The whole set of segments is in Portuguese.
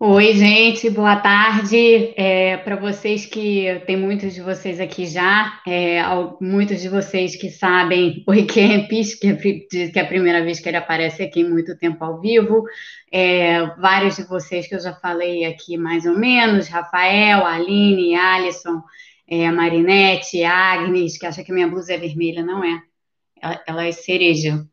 Oi, gente, boa tarde. É, Para vocês que tem muitos de vocês aqui já, é, muitos de vocês que sabem o Campis, que, é, que é a primeira vez que ele aparece aqui em muito tempo ao vivo. É, vários de vocês que eu já falei aqui mais ou menos, Rafael, Aline, Alisson, é, Marinette, Agnes, que acha que minha blusa é vermelha, não é. Ela, ela é cereja.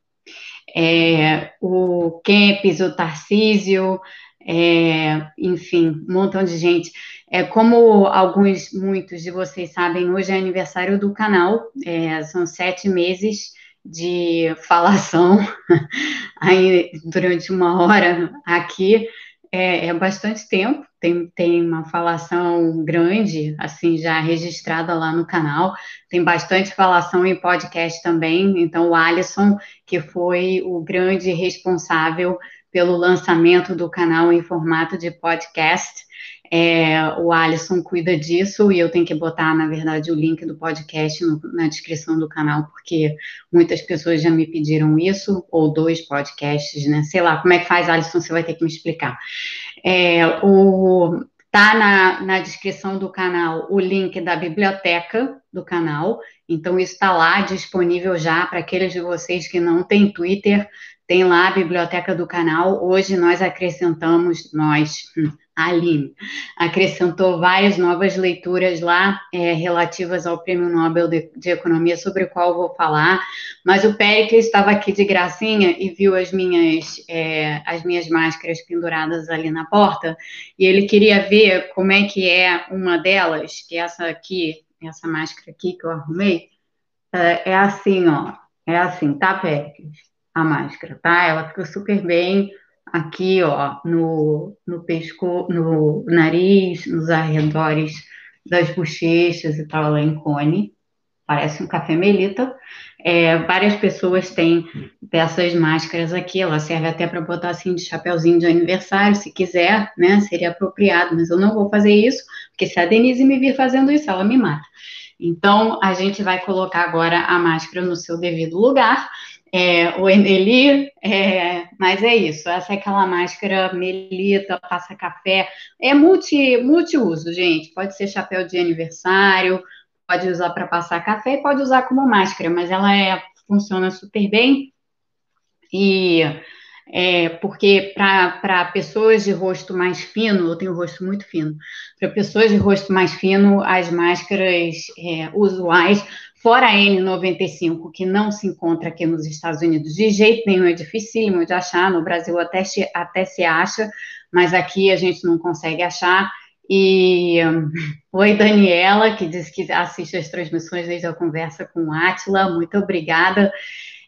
É, o Kempis, o Tarcísio, é, enfim, um montão de gente. É, como alguns, muitos de vocês sabem, hoje é aniversário do canal, é, são sete meses de falação aí durante uma hora aqui, é, é, bastante tempo, tem, tem uma falação grande, assim, já registrada lá no canal, tem bastante falação em podcast também, então o Alisson, que foi o grande responsável pelo lançamento do canal em formato de podcast. É, o Alisson cuida disso e eu tenho que botar, na verdade, o link do podcast no, na descrição do canal, porque muitas pessoas já me pediram isso, ou dois podcasts, né? Sei lá, como é que faz, Alisson? Você vai ter que me explicar. É, o, tá na, na descrição do canal o link da biblioteca do canal, então isso está lá disponível já para aqueles de vocês que não têm Twitter, tem lá a biblioteca do canal. Hoje nós acrescentamos, nós, hum, a Aline, acrescentou várias novas leituras lá é, relativas ao Prêmio Nobel de, de, Economia, sobre o qual vou falar. Mas o Péricles estava aqui de gracinha e viu as minhas, é, as minhas máscaras penduradas ali na porta, e ele queria ver como é que é uma delas, que é essa aqui, essa máscara aqui que eu arrumei, é, é assim, ó. É assim, tá, Péricles? A máscara, tá? Ela fica super bem aqui, ó, no, no pescoço, no nariz, nos arredores das bochechas e tal, ela em cone, parece um café melita. É, várias pessoas têm dessas máscaras aqui, ela serve até para botar assim de chapéuzinho de aniversário, se quiser, né? Seria apropriado, mas eu não vou fazer isso, porque se a Denise me vir fazendo isso, ela me mata. Então, a gente vai colocar agora a máscara no seu devido lugar é, o Eneli, é, mas é isso, essa é aquela máscara melita, passa café, é multi, multiuso, gente, pode ser chapéu de aniversário, pode usar para passar café pode usar como máscara, mas ela é, funciona super bem, e é, porque para pessoas de rosto mais fino, eu tenho rosto muito fino, para pessoas de rosto mais fino, as máscaras é, usuais fora a N95, que não se encontra aqui nos Estados Unidos de jeito nenhum, é dificílimo de achar, no Brasil até, até se acha, mas aqui a gente não consegue achar. E oi, Daniela, que diz que assiste as transmissões desde a conversa com Atila, muito obrigada.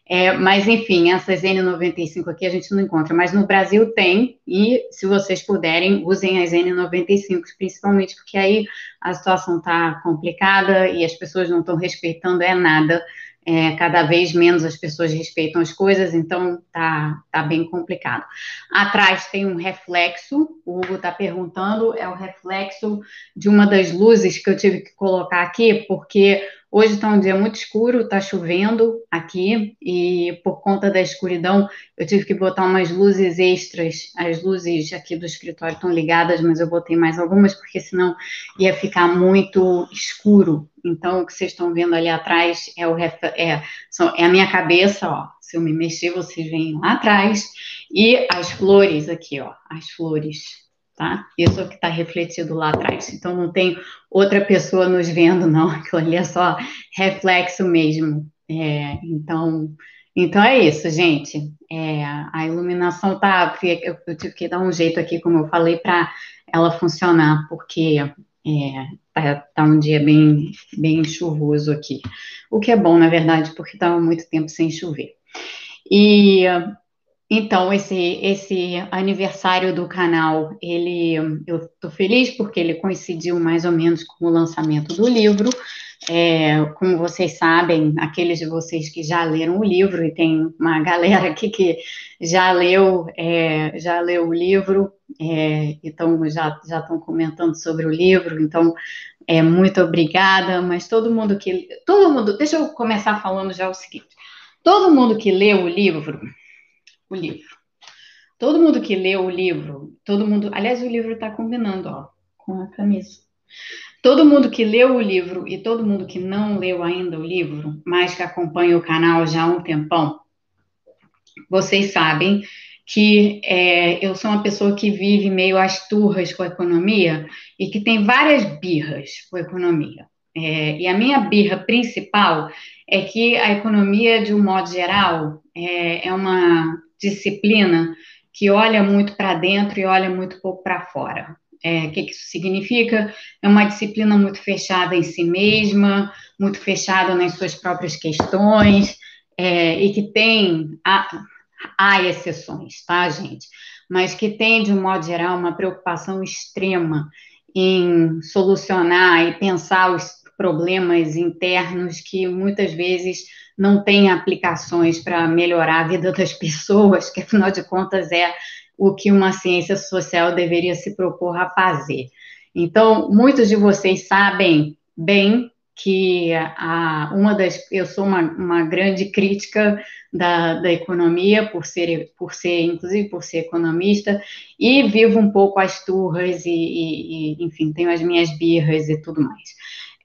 É, mas, enfim, essas N95 aqui a gente não encontra, mas no Brasil tem, e se vocês puderem, usem as N95, principalmente porque aí a situação está complicada e as pessoas não estão respeitando é nada, é, cada vez menos as pessoas respeitam as coisas, então tá, tá bem complicado. Atrás tem um reflexo, o Hugo está perguntando, é o reflexo de uma das luzes que eu tive que colocar aqui, porque Hoje está um dia muito escuro, está chovendo aqui, e por conta da escuridão, eu tive que botar umas luzes extras. As luzes aqui do escritório estão ligadas, mas eu botei mais algumas, porque senão ia ficar muito escuro. Então, o que vocês estão vendo ali atrás é, o, é, é a minha cabeça, ó. Se eu me mexer, vocês veem lá atrás. E as flores aqui, ó, as flores tá? Isso que está refletido lá atrás. Então, não tem outra pessoa nos vendo, não. Aquilo ali é só reflexo mesmo. É, então, então é isso, gente. É, a iluminação tá. Eu, eu, tive que dar um jeito aqui, como eu falei, para ela funcionar, porque é, tá, tá, um dia bem, bem chuvoso aqui. O que é bom, na verdade, porque estava muito tempo sem chover. E então, esse, esse aniversário do canal, ele, eu estou feliz porque ele coincidiu mais ou menos com o lançamento do livro. É, como vocês sabem, aqueles de vocês que já leram o livro, e tem uma galera aqui que já leu, é, já leu o livro, é, então já, estão comentando sobre o livro, então é, muito obrigada, mas todo mundo que. Todo mundo, deixa eu começar falando já o seguinte: todo mundo que leu o livro o livro. Todo mundo que leu o livro, todo mundo. Aliás, o livro está combinando, ó, com a camisa. Todo mundo que leu o livro e todo mundo que não leu ainda o livro, mas que acompanha o canal já há um tempão, vocês sabem que é, eu sou uma pessoa que vive meio às turras com a economia e que tem várias birras com a economia. É, e a minha birra principal é que a economia, de um modo geral, é, é uma disciplina que olha muito para dentro e olha muito pouco para fora. É, o que, que, isso significa? É uma disciplina muito fechada em si mesma, muito fechada nas suas próprias questões, é, e que tem. Há, há exceções, tá, gente? Mas que tem, de um modo geral, uma preocupação extrema em solucionar e pensar os problemas internos que muitas vezes não têm aplicações para melhorar a vida das pessoas, que afinal de contas é o que uma ciência social deveria se propor a fazer. Então, muitos de vocês sabem bem que a, uma das eu sou uma, uma grande crítica da, da economia por ser por ser inclusive por ser economista e vivo um pouco as turras e, e, e enfim tenho as minhas birras e tudo mais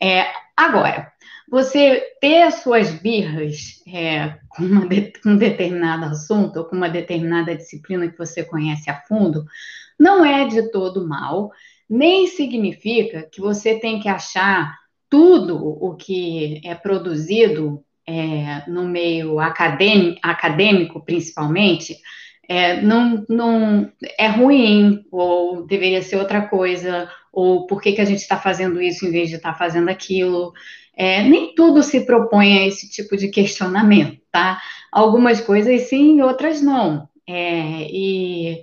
é, agora você ter as suas birras é, com, de, com um determinado assunto ou com uma determinada disciplina que você conhece a fundo não é de todo mal nem significa que você tem que achar tudo o que é produzido é, no meio acadêmico, acadêmico principalmente, é, não, não é ruim, ou deveria ser outra coisa, ou por que, que a gente está fazendo isso em vez de estar tá fazendo aquilo. É, nem tudo se propõe a esse tipo de questionamento, tá? Algumas coisas sim, outras não. É, e,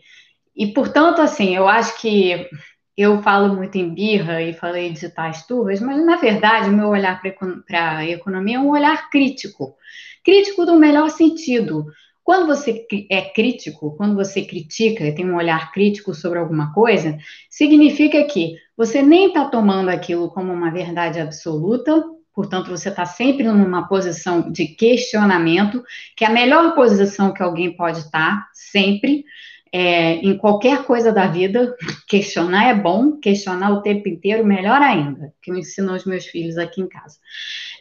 e, portanto, assim, eu acho que eu falo muito em birra e falei de tais turras, mas na verdade o meu olhar para a economia é um olhar crítico. Crítico no melhor sentido. Quando você é crítico, quando você critica tem um olhar crítico sobre alguma coisa, significa que você nem está tomando aquilo como uma verdade absoluta, portanto, você está sempre numa posição de questionamento, que é a melhor posição que alguém pode estar, tá, sempre é, em qualquer coisa da vida, questionar é bom, questionar o tempo inteiro, melhor ainda, que eu ensino aos meus filhos aqui em casa.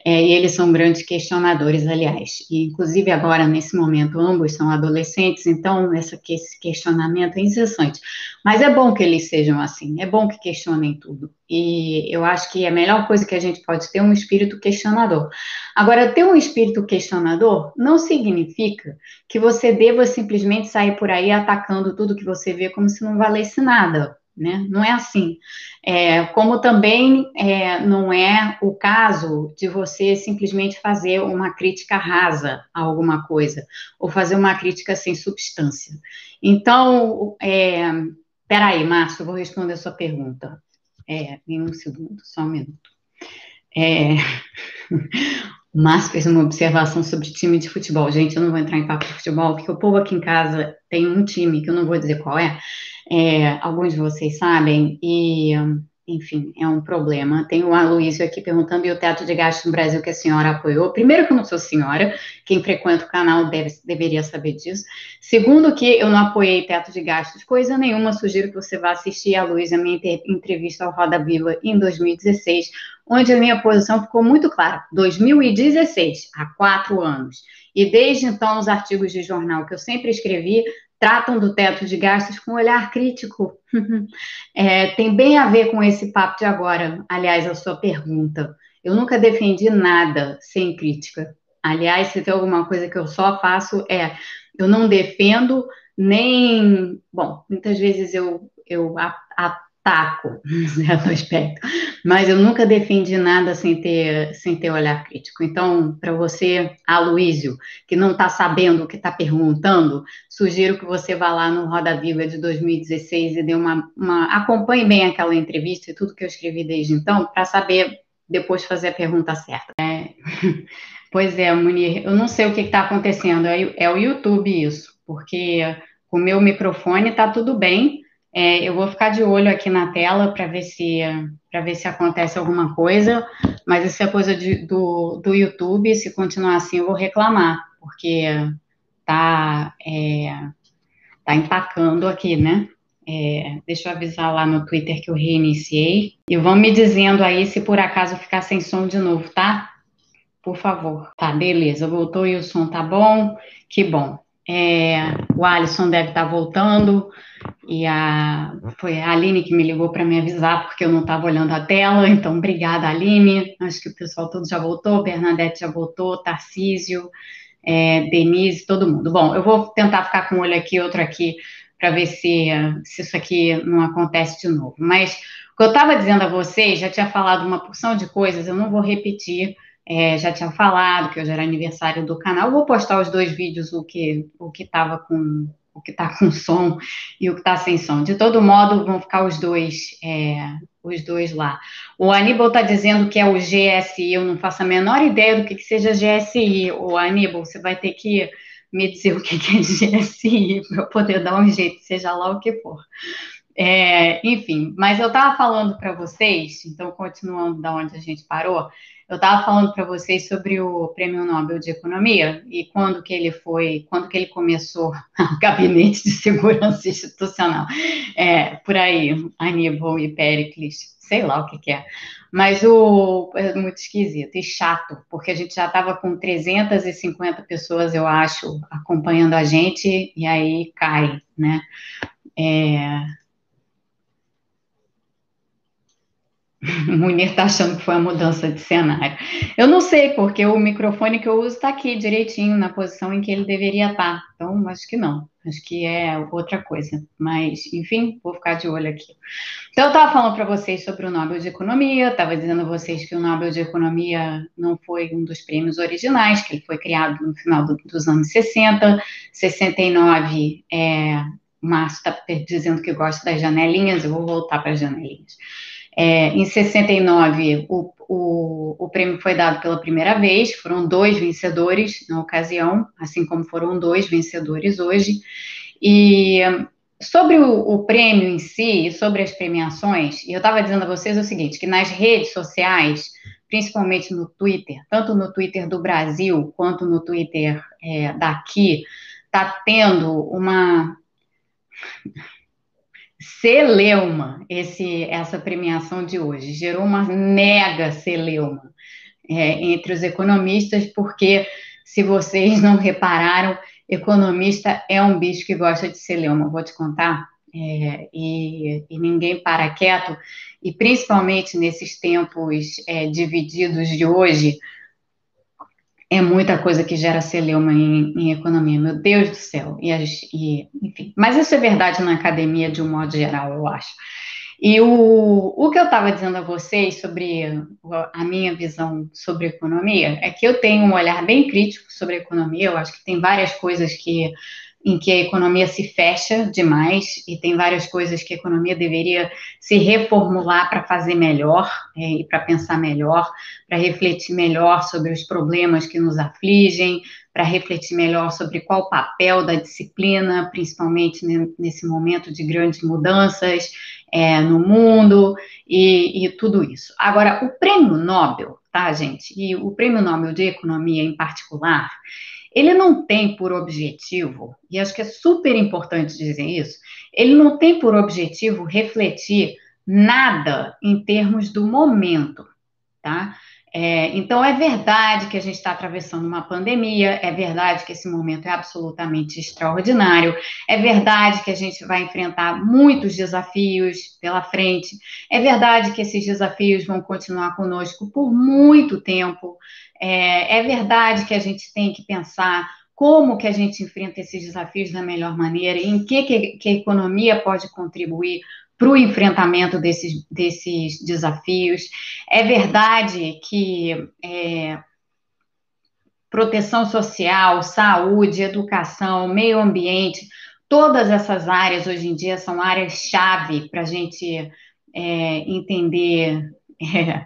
É, e eles são grandes questionadores, aliás. E, inclusive, agora, nesse momento, ambos são adolescentes, então essa, esse questionamento é incessante. Mas é bom que eles sejam assim, é bom que questionem tudo. E eu acho que a melhor coisa que a gente pode ter é um espírito questionador. Agora, ter um espírito questionador não significa que você deva simplesmente sair por aí atacando tudo que você vê como se não valesse nada. Né? Não é assim. É, como também é, não é o caso de você simplesmente fazer uma crítica rasa a alguma coisa, ou fazer uma crítica sem substância. Então, é, peraí, Márcio, eu vou responder a sua pergunta. É, em um segundo, só um minuto. É, o Márcio fez uma observação sobre time de futebol. Gente, eu não vou entrar em papo de futebol, porque o povo aqui em casa tem um time, que eu não vou dizer qual é, é alguns de vocês sabem, e enfim, é um problema. Tem o Aloysio aqui perguntando, e o teto de gastos no Brasil que a senhora apoiou? Primeiro que eu não sou senhora, quem frequenta o canal deve, deveria saber disso. Segundo que eu não apoiei teto de gastos, coisa nenhuma, sugiro que você vá assistir a Luísa, a minha entrevista ao Roda Viva em 2016, onde a minha posição ficou muito clara. 2016, há quatro anos. E desde então, os artigos de jornal que eu sempre escrevi tratam do teto de gastos com um olhar crítico. é, tem bem a ver com esse papo de agora, aliás, a sua pergunta. Eu nunca defendi nada sem crítica. Aliás, se tem alguma coisa que eu só faço é, eu não defendo nem, bom, muitas vezes eu, eu a, taco, certo aspecto. Mas eu nunca defendi nada sem ter, sem ter olhar crítico. Então, para você, Aloísio, que não está sabendo o que está perguntando, sugiro que você vá lá no Roda Viva de 2016 e dê uma, uma. acompanhe bem aquela entrevista e tudo que eu escrevi desde então, para saber depois fazer a pergunta certa. É, pois é, Munir, eu não sei o que está acontecendo, é, é o YouTube isso, porque o meu microfone está tudo bem é, eu vou ficar de olho aqui na tela para ver se para ver se acontece alguma coisa, mas isso é coisa de, do, do YouTube. Se continuar assim, eu vou reclamar, porque tá, é, tá empacando aqui, né? É, deixa eu avisar lá no Twitter que eu reiniciei. E vão me dizendo aí se por acaso ficar sem som de novo, tá? Por favor. Tá, beleza. Voltou e o som tá bom. Que bom. É, o Alisson deve estar tá voltando. E a, foi a Aline que me ligou para me avisar, porque eu não estava olhando a tela. Então, obrigada, Aline. Acho que o pessoal todo já voltou. Bernadette já voltou. Tarcísio, é, Denise, todo mundo. Bom, eu vou tentar ficar com um olho aqui, outro aqui para ver se, se isso aqui não acontece de novo. Mas o que eu estava dizendo a vocês, já tinha falado uma porção de coisas, eu não vou repetir, é, já tinha falado que hoje era aniversário do canal, vou postar os dois vídeos, o que o que estava com o que está com som e o que está sem som. De todo modo, vão ficar os dois, é, os dois lá. O Aníbal está dizendo que é o GSI, eu não faço a menor ideia do que, que seja GSI. O Aníbal, você vai ter que me dizer o que é GSI para eu poder dar um jeito, seja lá o que for. É, enfim, mas eu estava falando para vocês, então continuando da onde a gente parou, eu estava falando para vocês sobre o Prêmio Nobel de Economia e quando que ele foi, quando que ele começou o gabinete de segurança institucional, é, por aí, Aníbal e Pericles, sei lá o que, que é. Mas o é muito esquisito e chato, porque a gente já estava com 350 pessoas, eu acho, acompanhando a gente, e aí cai, né? É, O Munir está achando que foi a mudança de cenário. Eu não sei, porque o microfone que eu uso está aqui direitinho, na posição em que ele deveria estar. Tá. Então, acho que não. Acho que é outra coisa. Mas, enfim, vou ficar de olho aqui. Então, eu estava falando para vocês sobre o Nobel de Economia, estava dizendo a vocês que o Nobel de Economia não foi um dos prêmios originais, que ele foi criado no final do, dos anos 60. 69, é, Márcio está dizendo que gosta das janelinhas, eu vou voltar para as janelinhas. É, em 69, o, o, o prêmio foi dado pela primeira vez, foram dois vencedores na ocasião, assim como foram dois vencedores hoje. E sobre o, o prêmio em si e sobre as premiações, eu estava dizendo a vocês o seguinte: que nas redes sociais, principalmente no Twitter, tanto no Twitter do Brasil quanto no Twitter é, daqui, está tendo uma celeuma esse, essa premiação de hoje. Gerou uma mega celeuma é, entre os economistas, porque, se vocês não repararam, economista é um bicho que gosta de celeuma, vou te contar. É, e, e, ninguém para quieto, e principalmente nesses tempos é, divididos de hoje, é muita coisa que gera celeuma em, em economia, meu Deus do céu. E, e, enfim, mas isso é verdade na academia de um modo geral, eu acho. E o, o que eu estava dizendo a vocês sobre a minha visão sobre economia é que eu tenho um olhar bem crítico sobre economia, eu acho que tem várias coisas que em que a economia se fecha demais e tem várias coisas que a economia deveria se reformular para fazer melhor é, e para pensar melhor, para refletir melhor sobre os problemas que nos afligem, para refletir melhor sobre qual o papel da disciplina, principalmente nesse momento de grandes mudanças é, no mundo e, e tudo isso. Agora, o prêmio Nobel, tá, gente? E o prêmio Nobel de Economia em particular, ele não tem por objetivo, e acho que é super importante dizer isso, ele não tem por objetivo refletir nada em termos do momento, tá? É, então, é verdade que a gente está atravessando uma pandemia, é verdade que esse momento é absolutamente extraordinário, é verdade que a gente vai enfrentar muitos desafios pela frente, é verdade que esses desafios vão continuar conosco por muito tempo, é, é verdade que a gente tem que pensar como que a gente enfrenta esses desafios da melhor maneira, em que, que, que a economia pode contribuir para o enfrentamento desses, desses desafios. É verdade que é, proteção social, saúde, educação, meio ambiente, todas essas áreas hoje em dia são áreas-chave para a gente é, entender. É,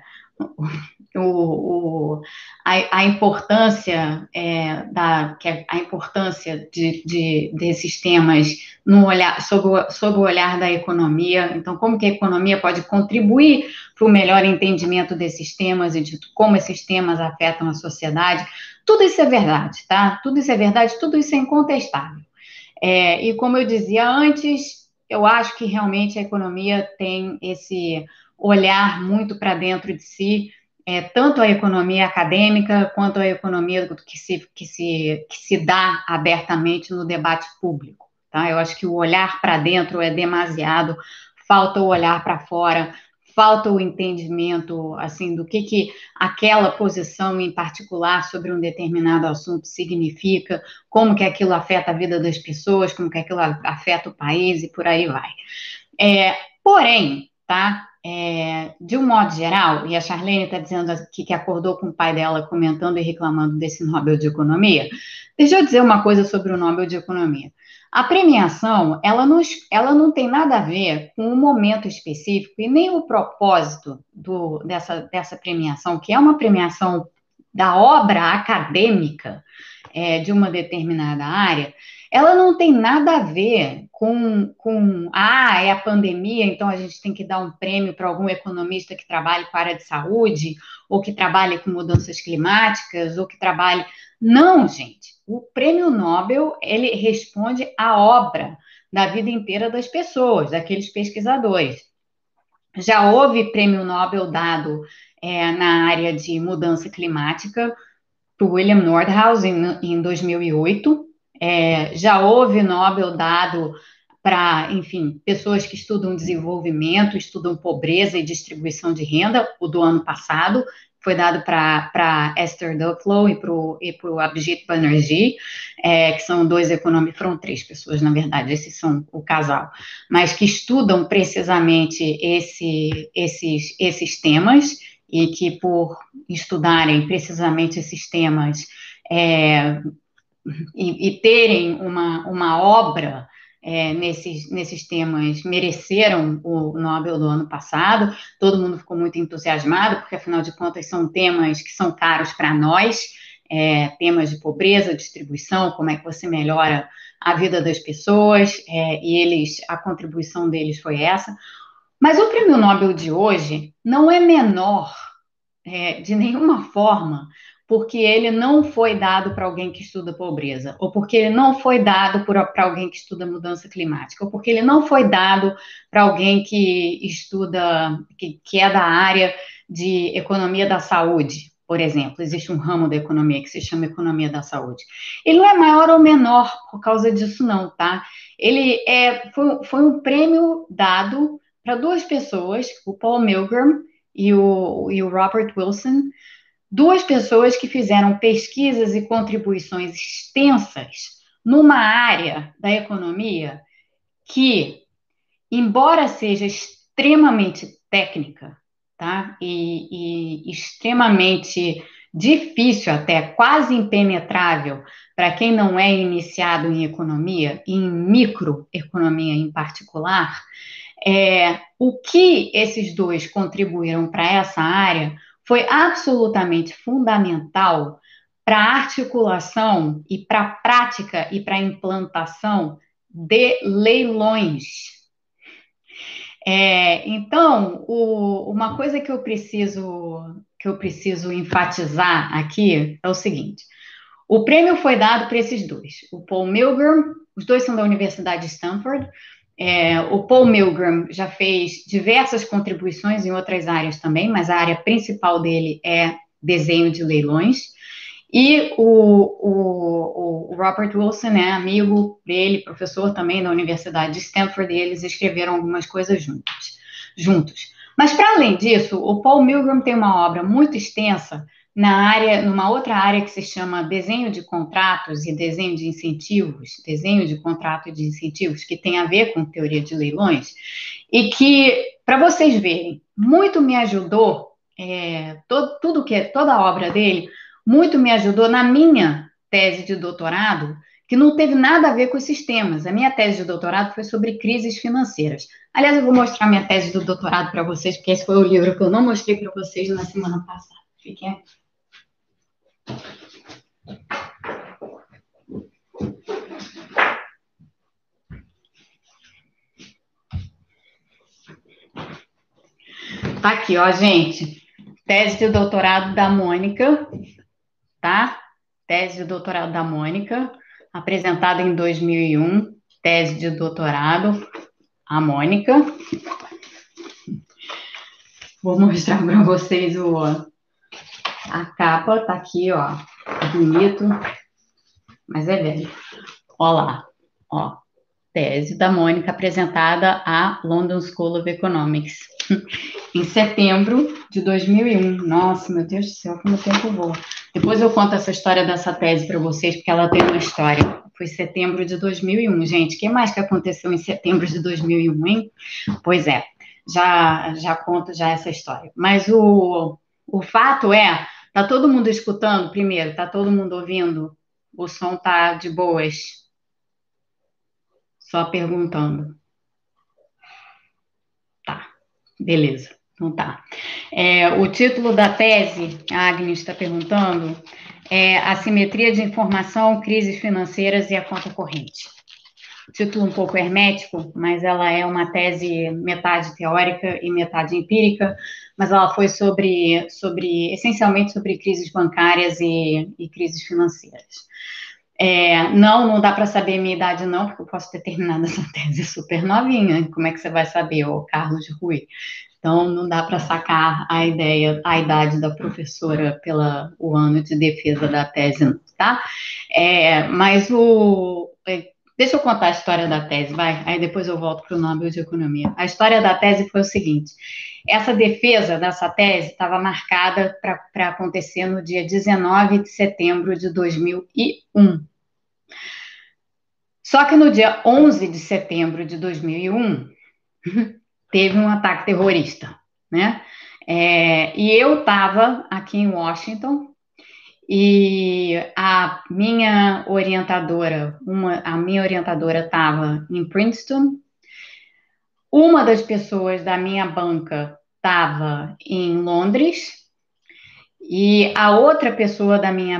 o, o, a, a, importância é, da é a importância de, de, desses temas no olhar sob o, o olhar da economia. Então, como que a economia pode contribuir para o melhor entendimento desses temas e de como esses temas afetam a sociedade? Tudo isso é verdade, tá? Tudo isso é verdade, tudo isso é incontestável. É, e como eu dizia antes, eu acho que realmente a economia tem esse olhar muito para dentro de si, é, tanto a economia acadêmica quanto a economia que se, que, se, que se dá abertamente no debate público. Tá? Eu acho que o olhar para dentro é demasiado, falta o olhar para fora, falta o entendimento assim do que, que aquela posição em particular sobre um determinado assunto significa, como que aquilo afeta a vida das pessoas, como que aquilo afeta o país e por aí vai. É, porém, tá? É, de um modo geral, e a Charlene está dizendo aqui que acordou com o pai dela comentando e reclamando desse Nobel de Economia, deixa eu dizer uma coisa sobre o Nobel de Economia. A premiação, ela não, ela não tem nada a ver com o momento específico e nem o propósito do, dessa, dessa premiação, que é uma premiação da obra acadêmica é, de uma determinada área, ela não tem nada a ver com, com, ah, é a pandemia, então a gente tem que dar um prêmio para algum economista que trabalhe com a área de saúde, ou que trabalhe com mudanças climáticas, ou que trabalhe. Não, gente o prêmio Nobel ele responde à obra da vida inteira das pessoas, daqueles pesquisadores. Já houve prêmio Nobel dado é, na área de mudança climática para William Nordhaus em, em 2008. É, já houve Nobel dado para, enfim, pessoas que estudam desenvolvimento, estudam pobreza e distribuição de renda, o do ano passado, foi dado para Esther Duflo e para o Abhijit Banerjee, é, que são dois economistas, foram três pessoas, na verdade, esses são o casal, mas que estudam precisamente esse, esses, esses temas e que, por estudarem precisamente esses temas é, e, e terem uma, uma obra é, nesses, nesses temas mereceram o Nobel do ano passado. Todo mundo ficou muito entusiasmado, porque afinal de contas são temas que são caros para nós, é, temas de pobreza, distribuição, como é que você melhora a vida das pessoas, é, e eles, a contribuição deles foi essa. Mas o prêmio Nobel de hoje não é menor é, de nenhuma forma porque ele não foi dado para alguém que estuda pobreza, ou porque ele não foi dado para alguém que estuda mudança climática, ou porque ele não foi dado para alguém que estuda, que, que é da área de economia da saúde, por exemplo. Existe um ramo da economia que se chama economia da saúde. Ele não é maior ou menor por causa disso, não, tá? Ele é, foi, foi um prêmio dado para duas pessoas, o Paul Milgram e o, e o Robert Wilson, duas pessoas que fizeram pesquisas e contribuições extensas numa área da economia que, embora seja extremamente técnica, tá? E, e extremamente difícil até, quase impenetrável para quem não é iniciado em economia, em microeconomia em particular, é, o que esses dois contribuíram para essa área foi absolutamente fundamental para a articulação e para a prática e para a implantação de leilões. É, então, o, uma coisa que eu preciso que eu preciso enfatizar aqui é o seguinte: o prêmio foi dado para esses dois, o Paul Milgram, os dois são da Universidade de Stanford, é, o Paul Milgram já fez diversas contribuições em outras áreas também, mas a área principal dele é desenho de leilões. E o, o, o, Robert Wilson é amigo dele, professor também da Universidade de Stanford, e eles escreveram algumas coisas juntos. juntos. Mas, para além disso, o Paul Milgram tem uma obra muito extensa na área, numa outra área que se chama desenho de contratos e desenho de incentivos, desenho de contrato e de incentivos, que tem a ver com teoria de leilões, e que, para vocês verem, muito me ajudou, é, todo, tudo que toda a obra dele, muito me ajudou na minha tese de doutorado, que não teve nada a ver com esses temas. A minha tese de doutorado foi sobre crises financeiras. Aliás, eu vou mostrar minha tese do doutorado para vocês, porque esse foi o livro que eu não mostrei para vocês na semana passada. Fiquem aqui. Tá aqui, ó, gente. Tese de doutorado da Mônica, tá? Tese de doutorado da Mônica, apresentada em 2001, tese de doutorado, a Mônica. Vou mostrar para vocês o, a capa, tá aqui, ó, bonito, mas é velho. Ó lá, ó, tese da Mônica apresentada à London School of Economics em setembro de 2001. Nossa, meu Deus do céu, como o tempo voa. Depois eu conto essa história dessa tese para vocês, porque ela tem uma história. Foi setembro de 2001, gente. O que mais que aconteceu em setembro de 2001, hein? Pois é, já, já conto já essa história. Mas o, o fato é, tá todo mundo escutando primeiro? Tá todo mundo ouvindo? O som tá de boas? Só perguntando. Tá, beleza. Então tá. É, o título da tese, a Agnes está perguntando, é Assimetria de Informação, Crises Financeiras e a Conta Corrente. Título um pouco hermético, mas ela é uma tese metade teórica e metade empírica, mas ela foi sobre, sobre essencialmente sobre crises bancárias e, e crises financeiras. É, não, não dá para saber minha idade, não, porque eu posso ter terminado essa tese super novinha. Como é que você vai saber, ô Carlos Rui? Então, não dá para sacar a ideia, a idade da professora pela o ano de defesa da tese, tá? É, mas o. Deixa eu contar a história da tese, vai? Aí depois eu volto para o Nobel de Economia. A história da tese foi o seguinte: essa defesa dessa tese estava marcada para acontecer no dia 19 de setembro de 2001. Só que no dia 11 de setembro de 2001, teve um ataque terrorista, né? É, e eu estava aqui em Washington e a minha orientadora, uma, a minha orientadora estava em Princeton, uma das pessoas da minha banca estava em Londres e a outra pessoa da minha,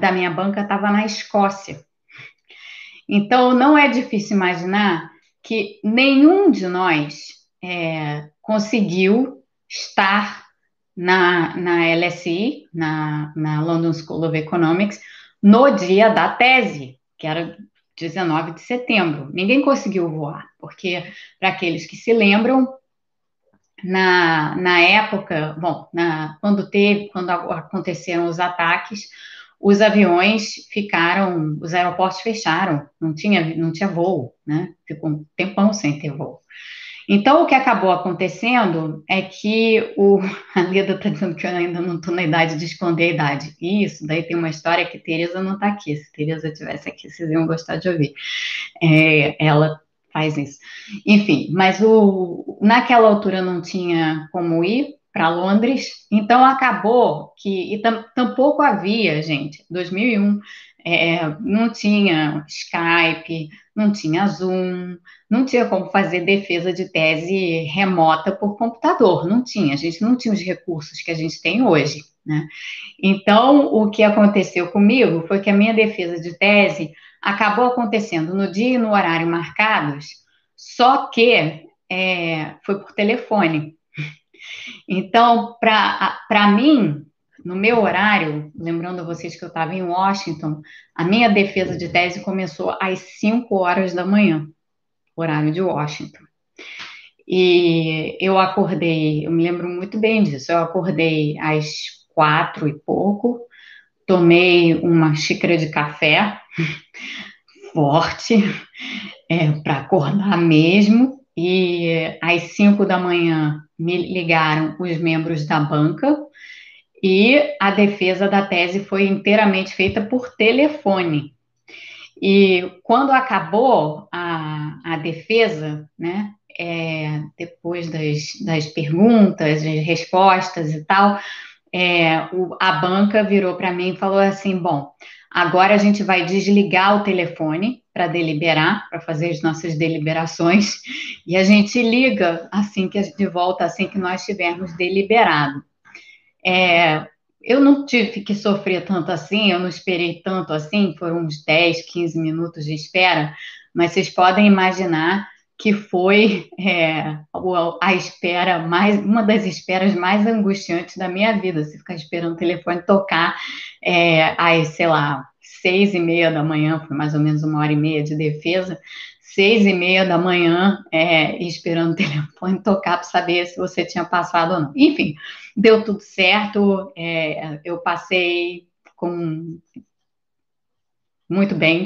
da minha banca estava na Escócia. Então, não é difícil imaginar que nenhum de nós é, conseguiu estar na, na LSI, na, na London School of Economics, no dia da tese, que era 19 de setembro. Ninguém conseguiu voar, porque, para aqueles que se lembram, na, na época, bom, na, quando teve, quando aconteceram os ataques, os aviões ficaram, os aeroportos fecharam, não tinha, não tinha voo, né? Ficou um tempão sem ter voo. Então, o que acabou acontecendo é que o. A Leda está dizendo que eu ainda não estou na idade de esconder a idade. Isso, daí tem uma história que Tereza não está aqui. Se Tereza estivesse aqui, vocês iam gostar de ouvir. É, ela faz isso. Enfim, mas o, naquela altura não tinha como ir para Londres, então acabou que. E tam, tampouco havia, gente, 2001, é, não tinha Skype, não tinha Zoom, não tinha como fazer defesa de tese remota por computador, não tinha, a gente não tinha os recursos que a gente tem hoje, né? Então, o que aconteceu comigo foi que a minha defesa de tese acabou acontecendo no dia e no horário marcados, só que é, foi por telefone. Então, para mim, no meu horário, lembrando a vocês que eu estava em Washington, a minha defesa de tese começou às 5 horas da manhã, horário de Washington. E eu acordei, eu me lembro muito bem disso, eu acordei às quatro e pouco, tomei uma xícara de café forte, é, para acordar mesmo, e às cinco da manhã me ligaram os membros da banca, e a defesa da tese foi inteiramente feita por telefone. E quando acabou a, a defesa, né, é, depois das, das perguntas, das respostas e tal, é, o, a banca virou para mim e falou assim: bom, agora a gente vai desligar o telefone para deliberar, para fazer as nossas deliberações, e a gente liga assim que de volta, assim que nós tivermos deliberado. É, eu não tive que sofrer tanto assim, eu não esperei tanto assim, foram uns 10, 15 minutos de espera, mas vocês podem imaginar que foi é, a espera mais, uma das esperas mais angustiantes da minha vida. Você ficar esperando o telefone tocar é, às, sei lá, seis e meia da manhã, foi mais ou menos uma hora e meia de defesa, seis e meia da manhã, é, esperando o telefone tocar para saber se você tinha passado ou não. Enfim, deu tudo certo, é, eu passei com muito bem,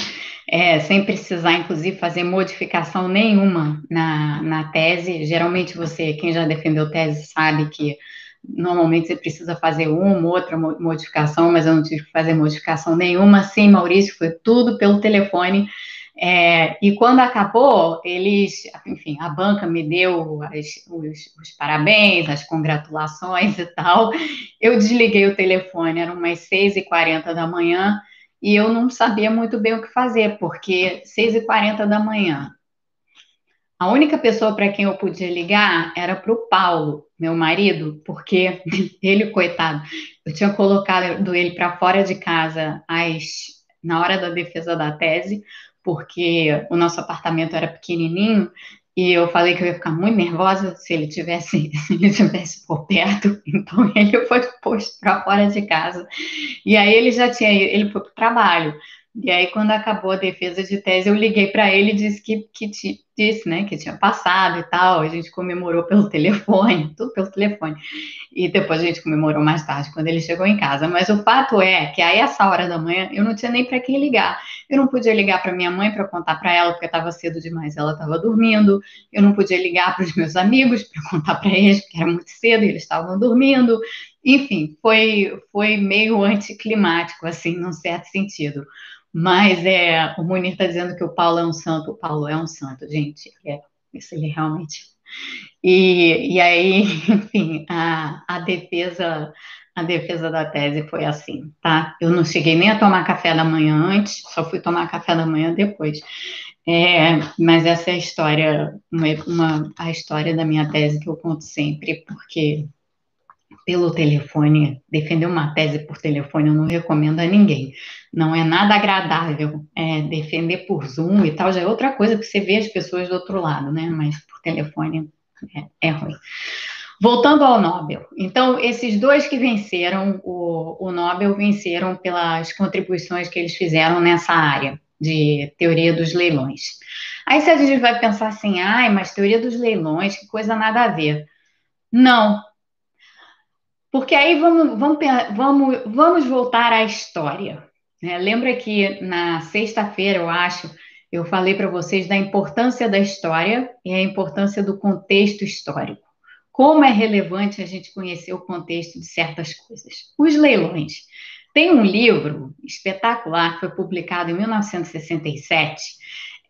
é, sem precisar, inclusive, fazer modificação nenhuma na, na tese. Geralmente, você, quem já defendeu tese, sabe que normalmente você precisa fazer uma, outra modificação, mas eu não tive que fazer modificação nenhuma. Sim, Maurício, foi tudo pelo telefone. É, e quando acabou, eles, enfim, a banca me deu as, os, os, parabéns, as congratulações e tal. Eu desliguei o telefone, eram umas 6h40 da manhã, e eu não sabia muito bem o que fazer, porque 6h40 da manhã, a única pessoa para quem eu podia ligar era para o Paulo, meu marido, porque ele, coitado, eu tinha colocado ele para fora de casa às, na hora da defesa da tese, porque o nosso apartamento era pequenininho e eu falei que eu ia ficar muito nervosa se ele tivesse, se ele tivesse por perto, então ele foi posto para fora de casa. E aí ele já tinha, ele foi para o trabalho. E aí, quando acabou a defesa de tese, eu liguei para ele e disse que, que disse, né, que tinha passado e tal. A gente comemorou pelo telefone, tudo pelo telefone. E depois a gente comemorou mais tarde, quando ele chegou em casa. Mas o fato é que a essa hora da manhã eu não tinha nem para quem ligar. Eu não podia ligar para minha mãe para contar para ela, porque estava cedo demais, ela estava dormindo. Eu não podia ligar para os meus amigos para contar para eles, porque era muito cedo e eles estavam dormindo. Enfim, foi, foi meio anticlimático, assim, num certo sentido. Mas é, o Munir está dizendo que o Paulo é um santo. O Paulo é um santo, gente. É, isso ele realmente. E, e aí, enfim, a, a defesa a defesa da tese foi assim, tá? Eu não cheguei nem a tomar café da manhã antes, só fui tomar café da manhã depois. É, mas essa é a história, uma, uma, a história da minha tese que eu conto sempre, porque pelo telefone, defender uma tese por telefone eu não recomendo a ninguém. Não é nada agradável é, defender por Zoom e tal, já é outra coisa que você vê as pessoas do outro lado, né? Mas por telefone é, é ruim. Voltando ao Nobel. Então, esses dois que venceram o, o Nobel venceram pelas contribuições que eles fizeram nessa área de teoria dos leilões. Aí se a gente vai pensar assim, ai, mas teoria dos leilões, que coisa nada a ver. Não, porque aí vamos, vamos, vamos, vamos voltar à história. Né? Lembra que na sexta-feira, eu acho, eu falei para vocês da importância da história e a importância do contexto histórico. Como é relevante a gente conhecer o contexto de certas coisas. Os leilões. Tem um livro espetacular que foi publicado em 1967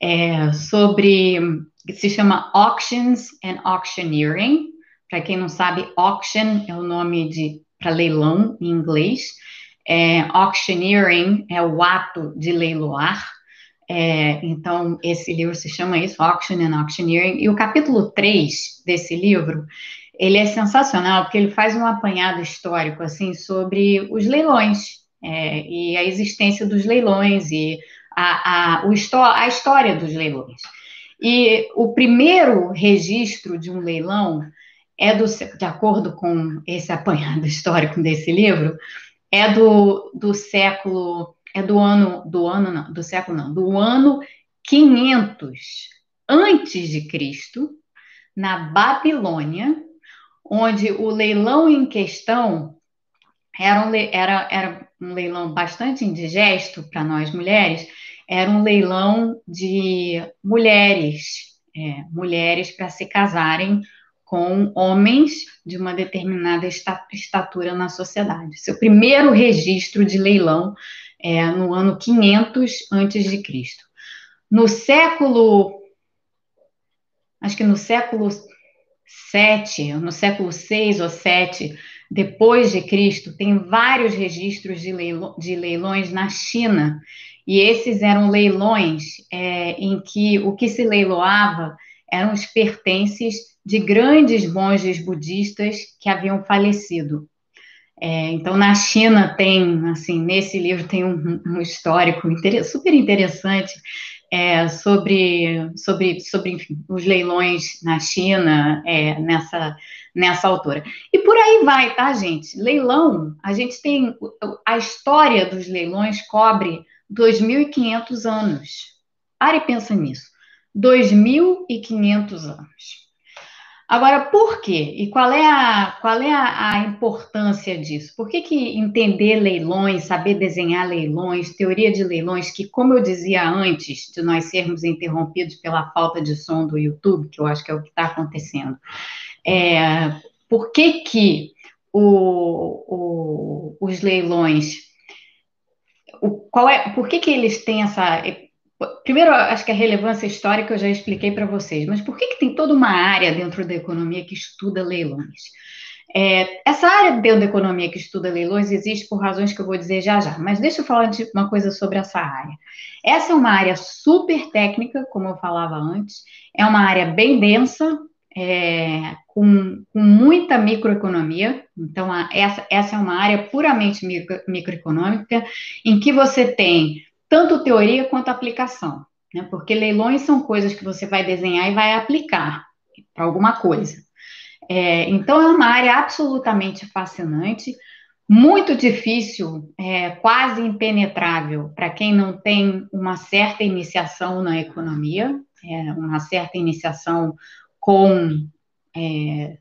é, sobre que se chama Auctions and Auctioneering, para quem não sabe, auction é o nome de para leilão em inglês. É, auctioneering é o ato de leiloar. É, então, esse livro se chama isso, Auction and Auctioneering. E o capítulo 3 desse livro, ele é sensacional, porque ele faz um apanhado histórico, assim, sobre os leilões é, e a existência dos leilões e a, a, o, a história dos leilões. E o primeiro registro de um leilão é do, de acordo com esse apanhado histórico desse livro, é do, do século, é do ano, do ano não, do século não, do ano 500 antes de Cristo, na Babilônia, onde o leilão em questão era um, era, era um leilão bastante indigesto para nós mulheres, era um leilão de mulheres, é, mulheres para se casarem com homens de uma determinada estatura na sociedade. Seu primeiro registro de leilão é no ano 500 antes de Cristo. No século, acho que no século 7, no século 6 ou 7 depois de Cristo, tem vários registros de, leilões, de leilões na China, e esses eram leilões é, em que o que se leiloava eram os pertences de grandes monges budistas que haviam falecido. É, então, na China tem, assim, nesse livro tem um, um histórico super interessante é, sobre, sobre, sobre enfim, os leilões na China é, nessa, nessa altura. E por aí vai, tá, gente? Leilão, a gente tem a história dos leilões cobre 2.500 anos. Pare e pensa nisso. 2.500 anos. Agora, por quê? E qual é a, qual é a, a, importância disso? Por que, que entender leilões, saber desenhar leilões, teoria de leilões, que, como eu dizia antes de nós sermos interrompidos pela falta de som do YouTube, que eu acho que é o que está acontecendo, é, por que, que o, o, os leilões, o, qual é, por que, que eles têm essa Primeiro, acho que a relevância histórica eu já expliquei para vocês, mas por que, que tem toda uma área dentro da economia que estuda leilões? É, essa área dentro da economia que estuda leilões existe por razões que eu vou dizer já já, mas deixa eu falar de uma coisa sobre essa área. Essa é uma área super técnica, como eu falava antes, é uma área bem densa, é, com, com, muita microeconomia, então a, essa, essa é uma área puramente micro, microeconômica, em que você tem tanto teoria quanto aplicação, né? Porque leilões são coisas que você vai desenhar e vai aplicar para alguma coisa. É, então, é uma área absolutamente fascinante, muito difícil, é, quase impenetrável para quem não tem uma certa iniciação na economia, é, uma certa iniciação com é,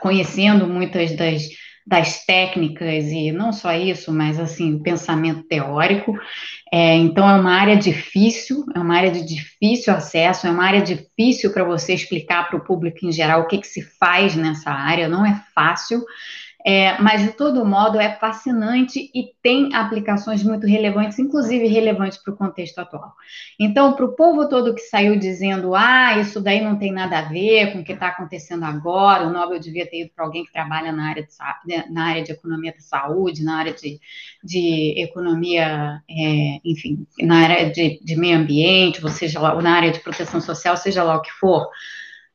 conhecendo muitas das das técnicas e não só isso, mas assim, pensamento teórico. É, então, é uma área difícil, é uma área de difícil acesso, é uma área difícil para você explicar para o público em geral o que, que se faz nessa área, não é fácil. É, mas, de todo modo, é fascinante e tem aplicações muito relevantes, inclusive relevantes para o contexto atual. Então, para o povo todo que saiu dizendo, ah, isso daí não tem nada a ver com o que está acontecendo agora, o Nobel devia ter ido para alguém que trabalha na área de, né, na área de economia da saúde, na área de, de economia, é, enfim, na área de, de meio ambiente, ou seja lá, ou na área de proteção social, seja lá o que for.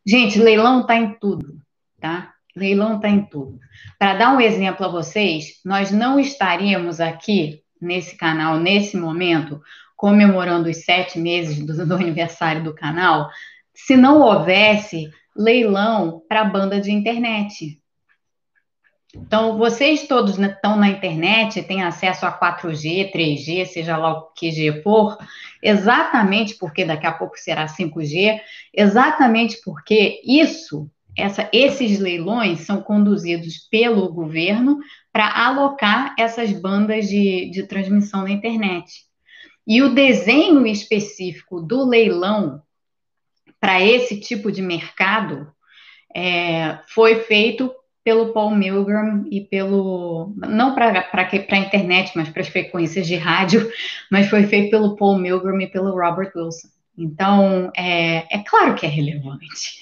Gente, leilão está em tudo, tá? Leilão está em tudo. Para dar um exemplo a vocês, nós não estaríamos aqui nesse canal, nesse momento, comemorando os sete meses do, do aniversário do canal, se não houvesse leilão para banda de internet. Então, vocês todos estão na internet, têm acesso a 4G, 3G, seja lá o que G for, exatamente porque daqui a pouco será 5G, exatamente porque isso essa, esses leilões são conduzidos pelo governo para alocar essas bandas de, de transmissão na internet. E o desenho específico do leilão para esse tipo de mercado é, foi feito pelo Paul Milgram e pelo. não para a internet, mas para as frequências de rádio, mas foi feito pelo Paul Milgram e pelo Robert Wilson. Então, é, é claro que é relevante.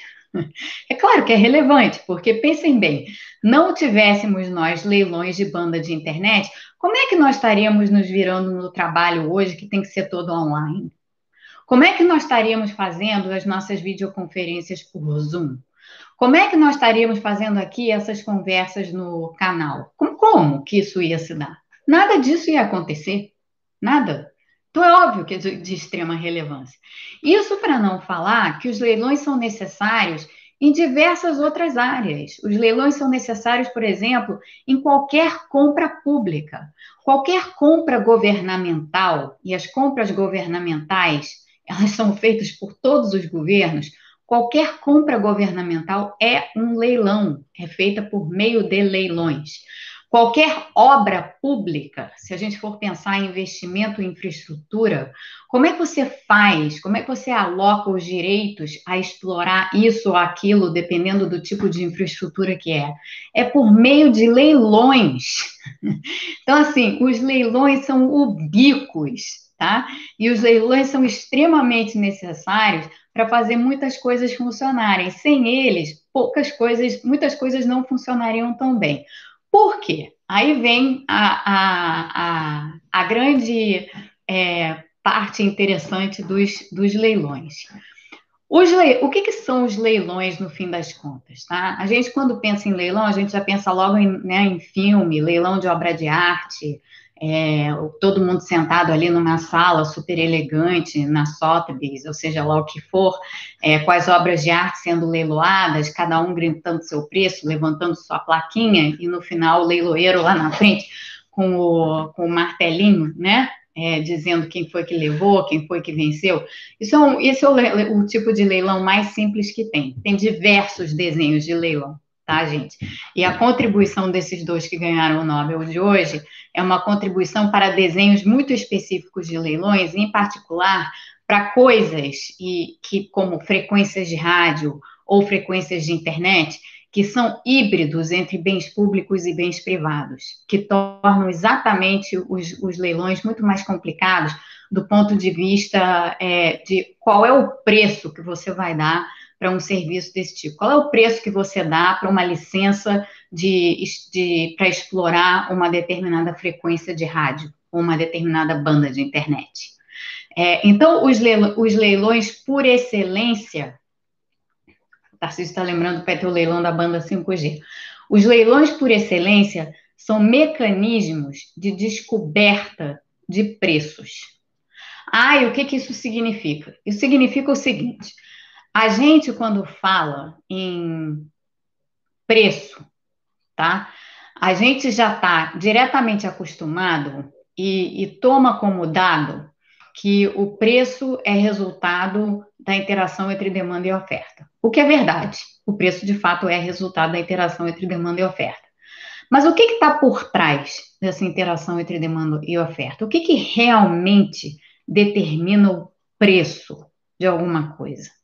É claro que é relevante, porque pensem bem, não tivéssemos nós leilões de banda de internet, como é que nós estaríamos nos virando no trabalho hoje que tem que ser todo online? Como é que nós estaríamos fazendo as nossas videoconferências por Zoom? Como é que nós estaríamos fazendo aqui essas conversas no canal? Como, como que isso ia se dar? Nada disso ia acontecer. Nada. Então, é óbvio que é de, extrema relevância. Isso para não falar que os leilões são necessários em diversas outras áreas. Os leilões são necessários, por exemplo, em qualquer compra pública. Qualquer compra governamental, e as compras governamentais, elas são feitas por todos os governos, qualquer compra governamental é um leilão, é feita por meio de leilões. Qualquer obra pública, se a gente for pensar em investimento em infraestrutura, como é que você faz? Como é que você aloca os direitos a explorar isso ou aquilo, dependendo do tipo de infraestrutura que é? É por meio de leilões. Então, assim, os leilões são ubíquos, tá? E os leilões são extremamente necessários para fazer muitas coisas funcionarem. Sem eles, poucas coisas, muitas coisas não funcionariam tão bem. Por quê? Aí vem a, a, a, a grande é, parte interessante dos, dos leilões. Os le... O que, que, são os leilões no fim das contas? Tá? A gente, quando pensa em leilão, a gente já pensa logo em, né, em filme, leilão de obra de arte, é, todo mundo sentado ali numa sala super elegante, na Sotheby's, ou seja lá o que for, é, com as obras de arte sendo leiloadas, cada um gritando seu preço, levantando sua plaquinha, e no final o leiloeiro lá na frente com o, com o martelinho, né? é, dizendo quem foi que levou, quem foi que venceu. Isso é um, esse é o, o tipo de leilão mais simples que tem. Tem diversos desenhos de leilão tá, gente? E a contribuição desses dois que ganharam o Nobel de hoje é uma contribuição para desenhos muito específicos de leilões, em particular para coisas e que como frequências de rádio ou frequências de internet que são híbridos entre bens públicos e bens privados, que tornam exatamente os, os leilões muito mais complicados do ponto de vista é, de qual é o preço que você vai dar para um serviço desse tipo? Qual é o preço que você dá para uma licença de, de para explorar uma determinada frequência de rádio ou uma determinada banda de internet? É, então, os, leilões, os leilões por excelência, Tarcísio está lembrando do o leilão da banda 5G. Os leilões por excelência são mecanismos de descoberta de preços. Ah, e o que, que isso significa? Isso significa o seguinte: a gente, quando fala em preço, tá? A gente já está diretamente acostumado e, e toma como dado que o preço é resultado da interação entre demanda e oferta. O que é verdade. O preço, de fato, é resultado da interação entre demanda e oferta. Mas o que está por trás dessa interação entre demanda e oferta? O que, que realmente determina o preço de alguma coisa?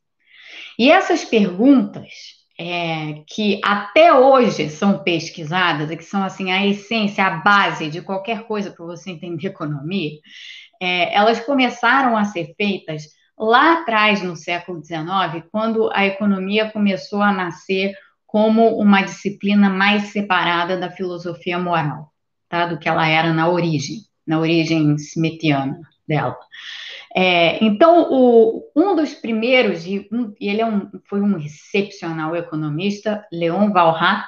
E essas perguntas, é, que até hoje são pesquisadas, que são assim a essência, a base de qualquer coisa para você entender economia, é, elas começaram a ser feitas lá atrás, no século XIX, quando a economia começou a nascer como uma disciplina mais separada da filosofia moral, tá? do que ela era na origem, na origem smithiana dela. É, então, o, um dos primeiros, e, um, ele é um, foi um excepcional economista, Léon Walras,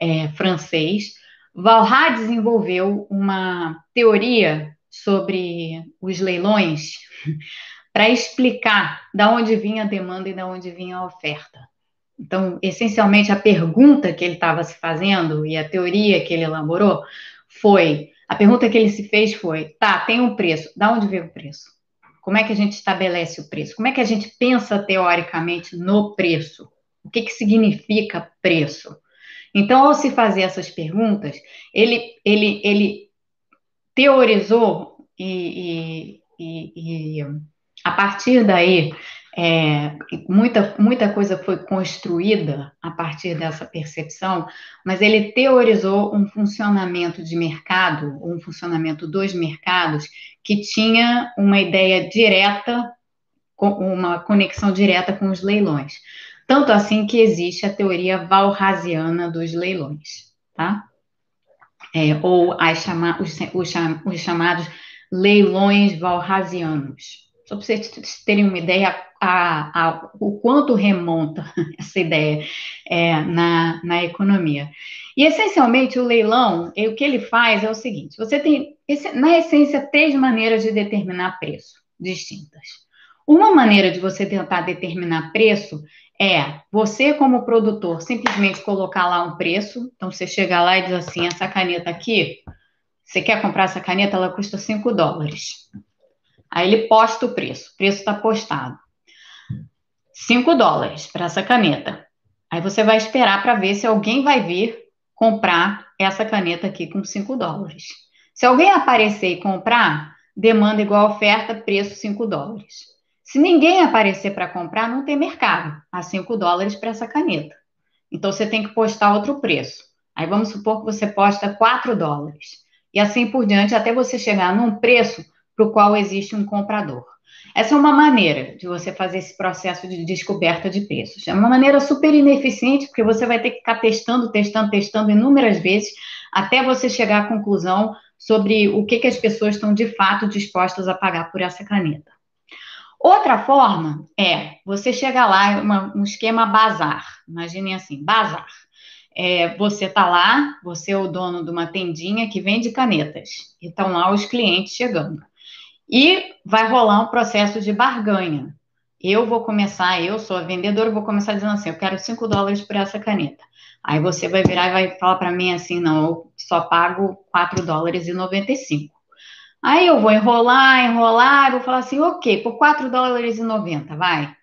é, francês. Walras desenvolveu uma teoria sobre os leilões para explicar da onde vinha a demanda e da onde vinha a oferta. Então, essencialmente, a pergunta que ele estava se fazendo e a teoria que ele elaborou foi: a pergunta que ele se fez foi, tá, tem um preço, da onde veio o preço? Como é que a gente estabelece o preço? Como é que a gente pensa teoricamente no preço? O que, que significa preço? Então, ao se fazer essas perguntas, ele, ele, ele teorizou e, e, e, e a partir daí é, muita, muita coisa foi construída a partir dessa percepção, mas ele teorizou um funcionamento de mercado, um funcionamento dos mercados, que tinha uma ideia direta, uma conexão direta com os leilões. Tanto assim que existe a teoria valrasiana dos leilões, tá? É, ou chama, os, os, os chamados leilões valrasianos. Só para vocês terem uma ideia a, a, o quanto remonta essa ideia é, na, na economia. E, essencialmente, o leilão, o que ele faz é o seguinte: você tem, na essência, três maneiras de determinar preço distintas. Uma maneira de você tentar determinar preço é você, como produtor, simplesmente colocar lá um preço. Então, você chega lá e diz assim: essa caneta aqui, você quer comprar essa caneta, ela custa 5 dólares. Aí ele posta o preço, o preço está postado. 5 dólares para essa caneta. Aí você vai esperar para ver se alguém vai vir comprar essa caneta aqui com 5 dólares. Se alguém aparecer e comprar, demanda igual oferta, preço 5 dólares. Se ninguém aparecer para comprar, não tem mercado a 5 dólares para essa caneta. Então você tem que postar outro preço. Aí vamos supor que você posta 4 dólares. E assim por diante, até você chegar num preço para o qual existe um comprador. Essa é uma maneira de você fazer esse processo de descoberta de preços. É uma maneira super ineficiente, porque você vai ter que ficar testando, testando, testando inúmeras vezes, até você chegar à conclusão sobre o que, que as pessoas estão de fato dispostas a pagar por essa caneta. Outra forma é você chegar lá, uma, um esquema bazar. Imaginem assim, bazar. É, você está lá, você é o dono de uma tendinha que vende canetas. E estão lá os clientes chegando. E vai rolar um processo de barganha. Eu vou começar, eu sou a vendedora, vou começar dizendo assim: eu quero 5 dólares por essa caneta. Aí você vai virar e vai falar para mim assim: não, eu só pago 4 dólares e 95. Aí eu vou enrolar, enrolar, vou falar assim, ok, por 4 dólares e 90, vai.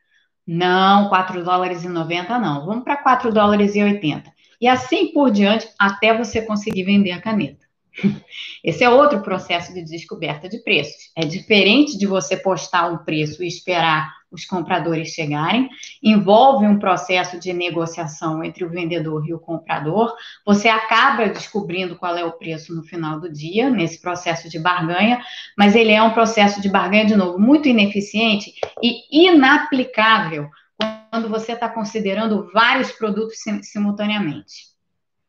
Não, 4 dólares e 90 não, vamos para 4 dólares e 80. E assim por diante, até você conseguir vender a caneta. Esse é outro processo de descoberta de preços. É diferente de você postar um preço e esperar os compradores chegarem, envolve um processo de negociação entre o vendedor e o comprador. Você acaba descobrindo qual é o preço no final do dia, nesse processo de barganha, mas ele é um processo de barganha, de novo, muito ineficiente e inaplicável quando você está considerando vários produtos simultaneamente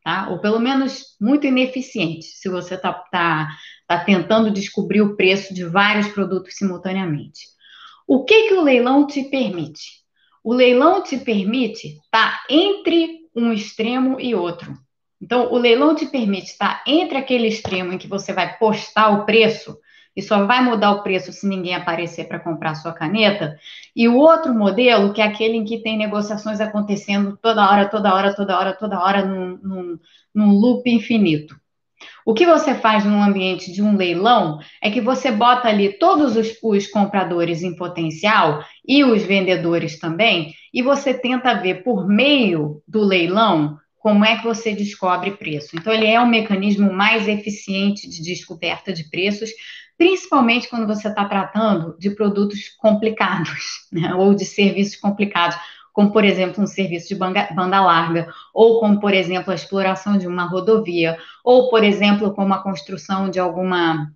tá? Ou pelo menos muito ineficiente, se você está tá, tá tentando descobrir o preço de vários produtos simultaneamente. O que, que o leilão te permite? O leilão te permite estar tá entre um extremo e outro. Então, o leilão te permite estar tá entre aquele extremo em que você vai postar o preço e só vai mudar o preço se ninguém aparecer para comprar sua caneta. E o outro modelo, que é aquele em que tem negociações acontecendo toda hora, toda hora, toda hora, toda hora, num, num, num loop infinito. O que você faz num ambiente de um leilão é que você bota ali todos os, os, compradores em potencial e os vendedores também, e você tenta ver por meio do leilão como é que você descobre preço. Então, ele é um mecanismo mais eficiente de descoberta de preços, principalmente quando você está tratando de produtos complicados, né, ou de serviços complicados, como, por exemplo, um serviço de banda larga, ou como, por exemplo, a exploração de uma rodovia, ou, por exemplo, como a construção de alguma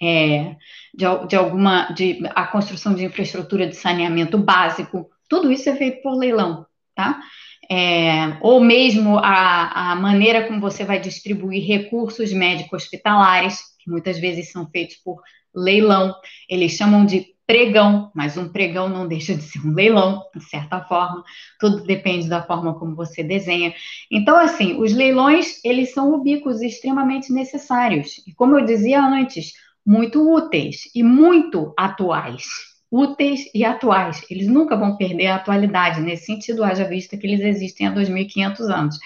é, de, de, alguma de a construção de infraestrutura de saneamento básico, tudo isso é feito por leilão, tá? É, ou mesmo a, a maneira como você vai distribuir recursos médico-hospitalares, que muitas vezes são feitos por leilão, eles chamam de pregão, mas um pregão não deixa de ser um leilão, de certa forma, tudo depende da forma como você desenha. Então, assim, os leilões, eles são ubíquos extremamente necessários, e como eu dizia antes, muito úteis e muito atuais. Úteis e atuais. Eles nunca vão perder a atualidade, nesse sentido, haja vista que eles existem há 2.500 anos.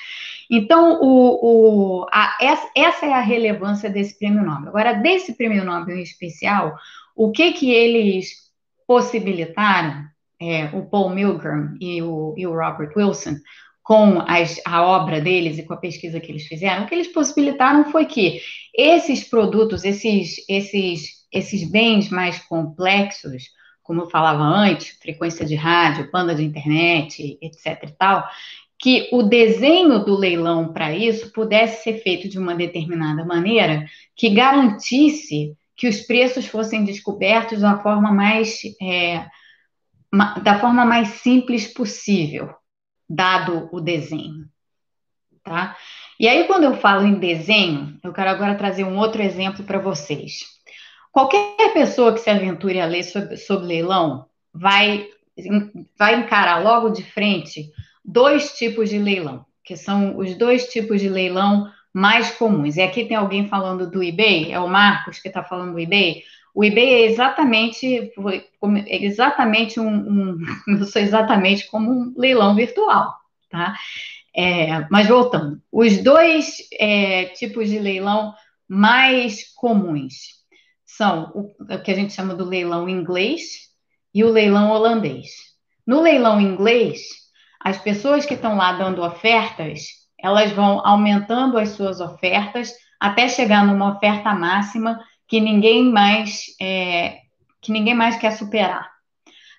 Então, o, o, a, essa é a relevância desse prêmio Nobel. Agora, desse prêmio Nobel em especial, o que que eles possibilitaram, é, o Paul Milgram e o, e o Robert Wilson, com as, a obra deles e com a pesquisa que eles fizeram, o que eles possibilitaram foi que esses produtos, esses, esses, esses bens mais complexos, como eu falava antes, frequência de rádio, banda de internet, etc e tal, que o desenho do leilão para isso pudesse ser feito de uma determinada maneira que garantisse que os preços fossem descobertos da forma mais é, da forma mais simples possível, dado o desenho, tá? E aí quando eu falo em desenho, eu quero agora trazer um outro exemplo para vocês. Qualquer pessoa que se aventure a ler sobre, sobre leilão vai vai encarar logo de frente dois tipos de leilão, que são os dois tipos de leilão mais comuns. E aqui tem alguém falando do eBay, é o Marcos que está falando do eBay. O eBay é exatamente, é exatamente um, um, sou exatamente como um leilão virtual, tá? É, mas voltando, os dois é, tipos de leilão mais comuns são o, o que a gente chama do leilão inglês e o leilão holandês. No leilão inglês, as pessoas que estão lá dando ofertas, elas vão aumentando as suas ofertas até chegar numa oferta máxima que ninguém mais é, que ninguém mais quer superar.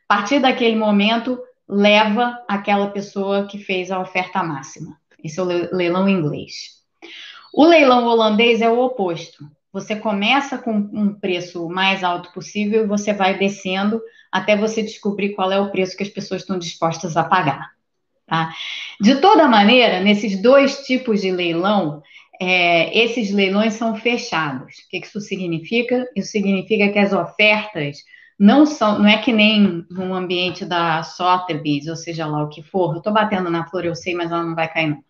A partir daquele momento, leva aquela pessoa que fez a oferta máxima. Esse é o leilão inglês. O leilão holandês é o oposto. Você começa com um preço mais alto possível e você vai descendo até você descobrir qual é o preço que as pessoas estão dispostas a pagar. Tá? De toda maneira, nesses dois tipos de leilão, é, esses leilões são fechados. O que isso significa? Isso significa que as ofertas não são, não é que nem no ambiente da Sotheby's, ou seja lá o que for. Eu estou batendo na flor, eu sei, mas ela não vai cair não.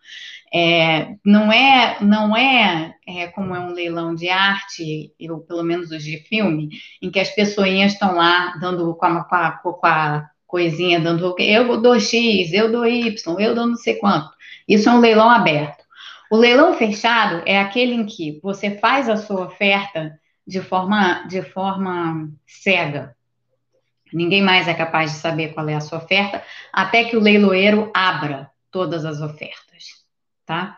É, não é, não é, é, como é um leilão de arte, ou pelo menos os de filme, em que as pessoinhas estão lá dando com a, com a, com a coisinha dando, eu dou X, eu dou Y, eu dou não sei quanto. Isso é um leilão aberto. O leilão fechado é aquele em que você faz a sua oferta de forma, de forma cega. Ninguém mais é capaz de saber qual é a sua oferta até que o leiloeiro abra todas as ofertas, tá?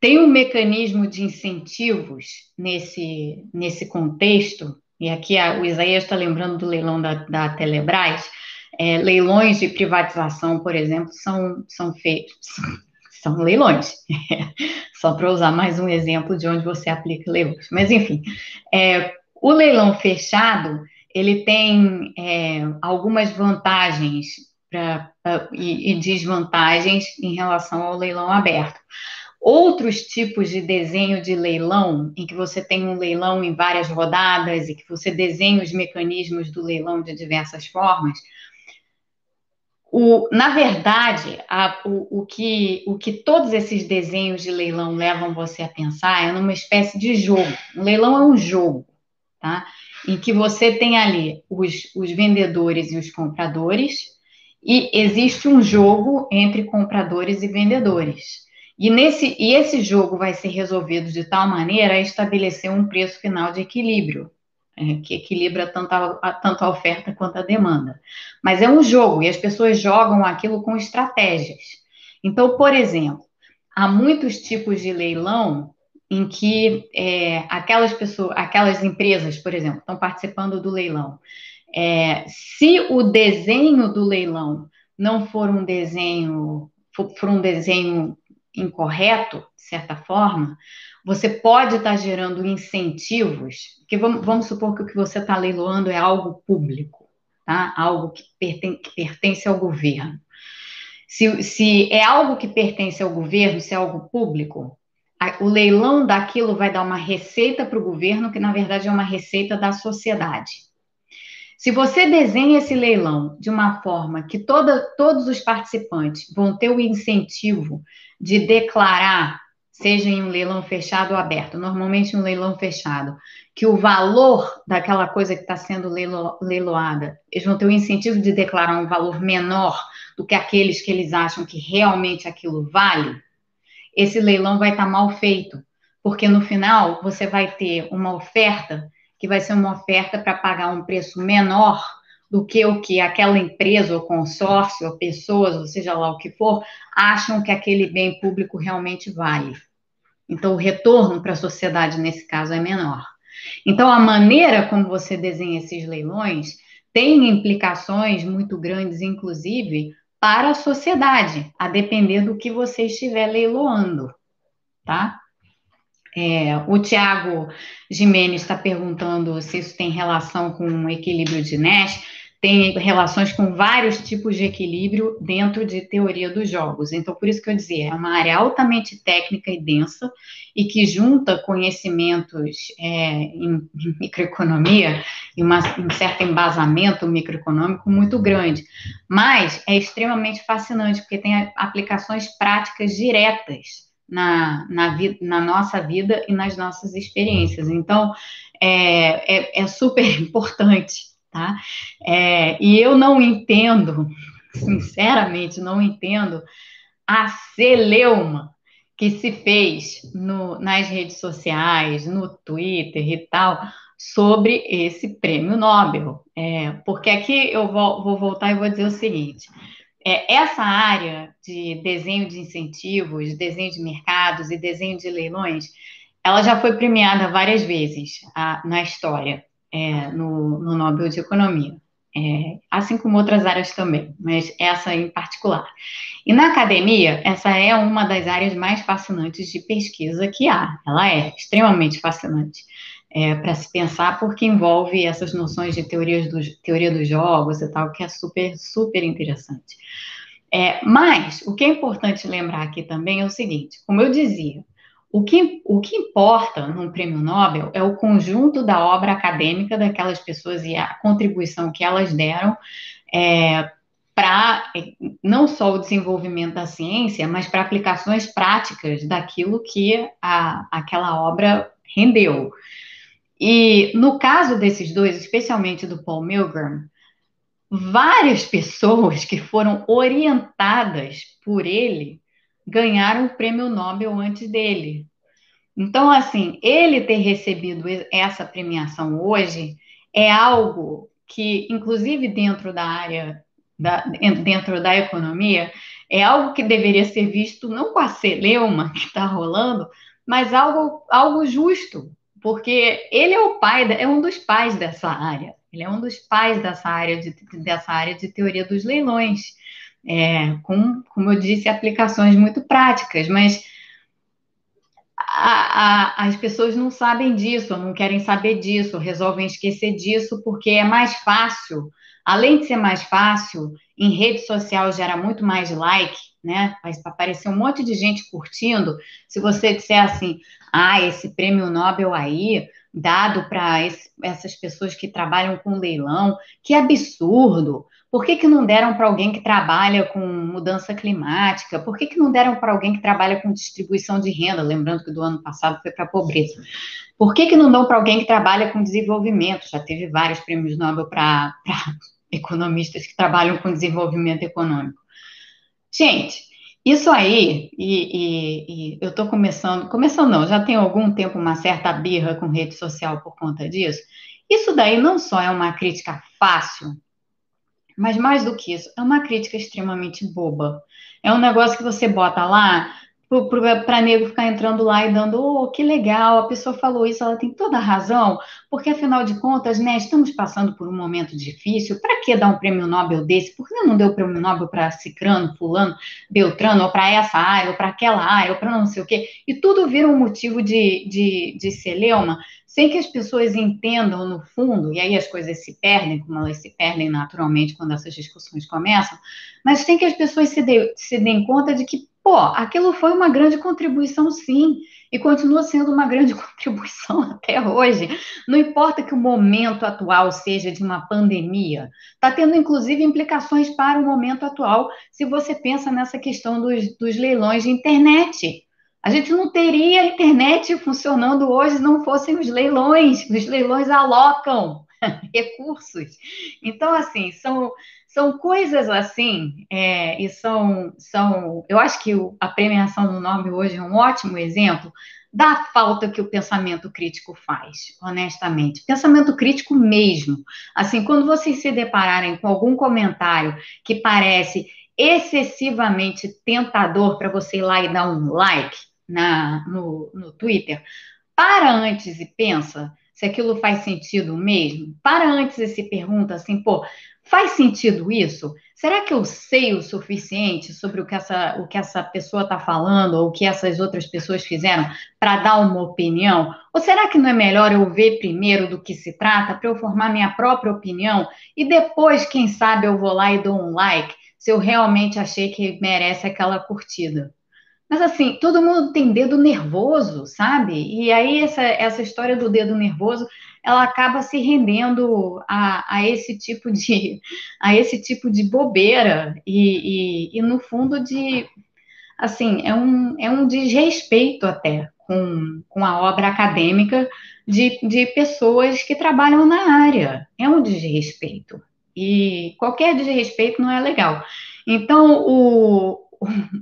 Tem um mecanismo de incentivos nesse, nesse contexto, e aqui a, o Isaías está lembrando do leilão da, da Telebrás, é, leilões de privatização, por exemplo, são, são feitos, são leilões, só para usar mais um exemplo de onde você aplica leilões. Mas, enfim, é, o leilão fechado, ele tem é, algumas vantagens pra, pra, e, e desvantagens em relação ao leilão aberto. Outros tipos de desenho de leilão, em que você tem um leilão em várias rodadas e que você desenha os mecanismos do leilão de diversas formas, o, na verdade, a, o, o, que, o que todos esses desenhos de leilão levam você a pensar é numa espécie de jogo. Um leilão é um jogo, tá? Em que você tem ali os, os vendedores e os compradores, e existe um jogo entre compradores e vendedores. E, nesse, e esse jogo vai ser resolvido de tal maneira a estabelecer um preço final de equilíbrio é, que equilibra tanto a, tanto a oferta quanto a demanda. Mas é um jogo e as pessoas jogam aquilo com estratégias. Então, por exemplo, há muitos tipos de leilão em que é, aquelas pessoas, aquelas empresas, por exemplo, estão participando do leilão. É, se o desenho do leilão não for um desenho, for, for um desenho incorreto, de certa forma, você pode estar gerando incentivos, que vamos, vamos supor que o que você está leiloando é algo público, tá? algo que, perten, que pertence ao governo. Se, se, é algo que pertence ao governo, se é algo público, o leilão daquilo vai dar uma receita para o governo, que na verdade é uma receita da sociedade. Se você desenha esse leilão de uma forma que toda, todos os participantes vão ter o incentivo de declarar seja em um leilão fechado ou aberto, normalmente um leilão fechado, que o valor daquela coisa que está sendo leilo, leiloada, eles vão ter o incentivo de declarar um valor menor do que aqueles que eles acham que realmente aquilo vale, esse leilão vai estar tá mal feito, porque no final você vai ter uma oferta que vai ser uma oferta para pagar um preço menor do que o que aquela empresa ou consórcio ou pessoas, ou seja lá o que for, acham que aquele bem público realmente vale. Então, o retorno para a sociedade nesse caso é menor. Então, a maneira como você desenha esses leilões tem implicações muito grandes, inclusive, para a sociedade, a depender do que você estiver leiloando, tá? É, o Tiago Jimenez está perguntando se isso tem relação com o equilíbrio de Nash tem relações com vários tipos de equilíbrio dentro de teoria dos jogos. Então, por isso que eu dizia, é uma área altamente técnica e densa e que junta conhecimentos é, em, microeconomia e uma, um certo embasamento microeconômico muito grande. Mas é extremamente fascinante, porque tem aplicações práticas diretas na, na, na nossa vida e nas nossas experiências. Então, é, é, é super importante tá? É, e eu não entendo, sinceramente, não entendo a celeuma que se fez no, nas redes sociais, no Twitter e tal, sobre esse prêmio Nobel. É, porque aqui eu vou, vou, voltar e vou dizer o seguinte: é, essa área de desenho de incentivos, desenho de mercados e desenho de leilões, ela já foi premiada várias vezes a, na história é, no, no, Nobel de Economia, é, assim como outras áreas também, mas essa em particular. E na academia, essa é uma das áreas mais fascinantes de pesquisa que há. Ela é extremamente fascinante é, para se pensar, porque envolve essas noções de teorias do, teoria dos jogos e tal, que é super, super interessante. É, mas o que é importante lembrar aqui também é o seguinte: como eu dizia, o que, o que importa num prêmio Nobel é o conjunto da obra acadêmica daquelas pessoas e a contribuição que elas deram é, para não só o desenvolvimento da ciência, mas para aplicações práticas daquilo que a, aquela obra rendeu. E no caso desses dois, especialmente do Paul Milgram, várias pessoas que foram orientadas por ele ganharam o prêmio Nobel antes dele. Então, assim, ele ter recebido essa premiação hoje é algo que, inclusive dentro da área, da, dentro da economia, é algo que deveria ser visto não com a celeuma que está rolando, mas algo, algo justo, porque ele é o pai, é um dos pais dessa área. Ele é um dos pais dessa área de, dessa área de teoria dos leilões, é, com, como eu disse, aplicações muito práticas, mas a, a, as pessoas não sabem disso, não querem saber disso, resolvem esquecer disso porque é mais fácil. Além de ser mais fácil, em rede social gera muito mais like, né? Vai aparecer um monte de gente curtindo. Se você disser assim, ah, esse prêmio Nobel aí, dado para essas pessoas que trabalham com leilão, que absurdo. Por que, que não deram para alguém que trabalha com mudança climática? Por que, que não deram para alguém que trabalha com distribuição de renda? Lembrando que do ano passado foi para a pobreza. Por que, que não dão para alguém que trabalha com desenvolvimento? Já teve vários prêmios Nobel para economistas que trabalham com desenvolvimento econômico. Gente, isso aí, e, e, e eu estou começando, começando não, já tem algum tempo uma certa birra com rede social por conta disso. Isso daí não só é uma crítica fácil mas mais do que isso, é uma crítica extremamente boba. É um negócio que você bota lá para nego ficar entrando lá e dando, oh, que legal, a pessoa falou isso, ela tem toda a razão, porque afinal de contas, né, estamos passando por um momento difícil, para que dar um prêmio Nobel desse? Por que não deu prêmio Nobel para Cicrano, Fulano, Beltrano, ou para essa área, ou para aquela área, ou para não sei o quê? E tudo vira um motivo de, de, de celeuma, sem que as pessoas entendam no fundo, e aí as coisas se perdem, como elas se perdem naturalmente quando essas discussões começam, mas sem que as pessoas se, de, se deem conta de que, pô, aquilo foi uma grande contribuição, sim, e continua sendo uma grande contribuição até hoje. Não importa que o momento atual seja de uma pandemia, está tendo inclusive implicações para o momento atual, se você pensa nessa questão dos, dos leilões de internet. A gente não teria a internet funcionando hoje se não fossem os leilões. Os leilões alocam recursos. Então, assim, são, são coisas assim, é, e são, são. Eu acho que a premiação do nome hoje é um ótimo exemplo da falta que o pensamento crítico faz, honestamente. Pensamento crítico mesmo. Assim, quando vocês se depararem com algum comentário que parece excessivamente tentador para você ir lá e dar um like, na, no, no Twitter, para antes e pensa se aquilo faz sentido mesmo. Para antes e se pergunta assim, pô, faz sentido isso? Será que eu sei o suficiente sobre o que essa, o que essa pessoa está falando ou o que essas outras pessoas fizeram para dar uma opinião? Ou será que não é melhor eu ver primeiro do que se trata para eu formar minha própria opinião e depois, quem sabe, eu vou lá e dou um like se eu realmente achei que merece aquela curtida? Mas assim, todo mundo tem dedo nervoso, sabe? E aí essa, essa história do dedo nervoso, ela acaba se rendendo a, a esse tipo de a esse tipo de bobeira e, e, e no fundo de assim é um, é um desrespeito até com, com a obra acadêmica de, de pessoas que trabalham na área. É um desrespeito. E qualquer desrespeito não é legal. Então, o,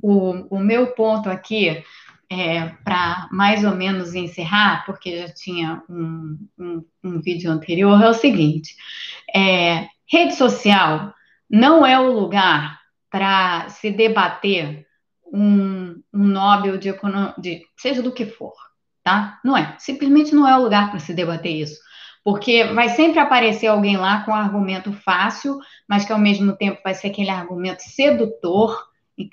o, o meu ponto aqui, é, para mais ou menos encerrar, porque já tinha um, um, um vídeo anterior, é o seguinte: é, rede social não é o lugar para se debater um, um Nobel de economia, seja do que for, tá? Não é. Simplesmente não é o lugar para se debater isso. Porque vai sempre aparecer alguém lá com um argumento fácil, mas que ao mesmo tempo vai ser aquele argumento sedutor e,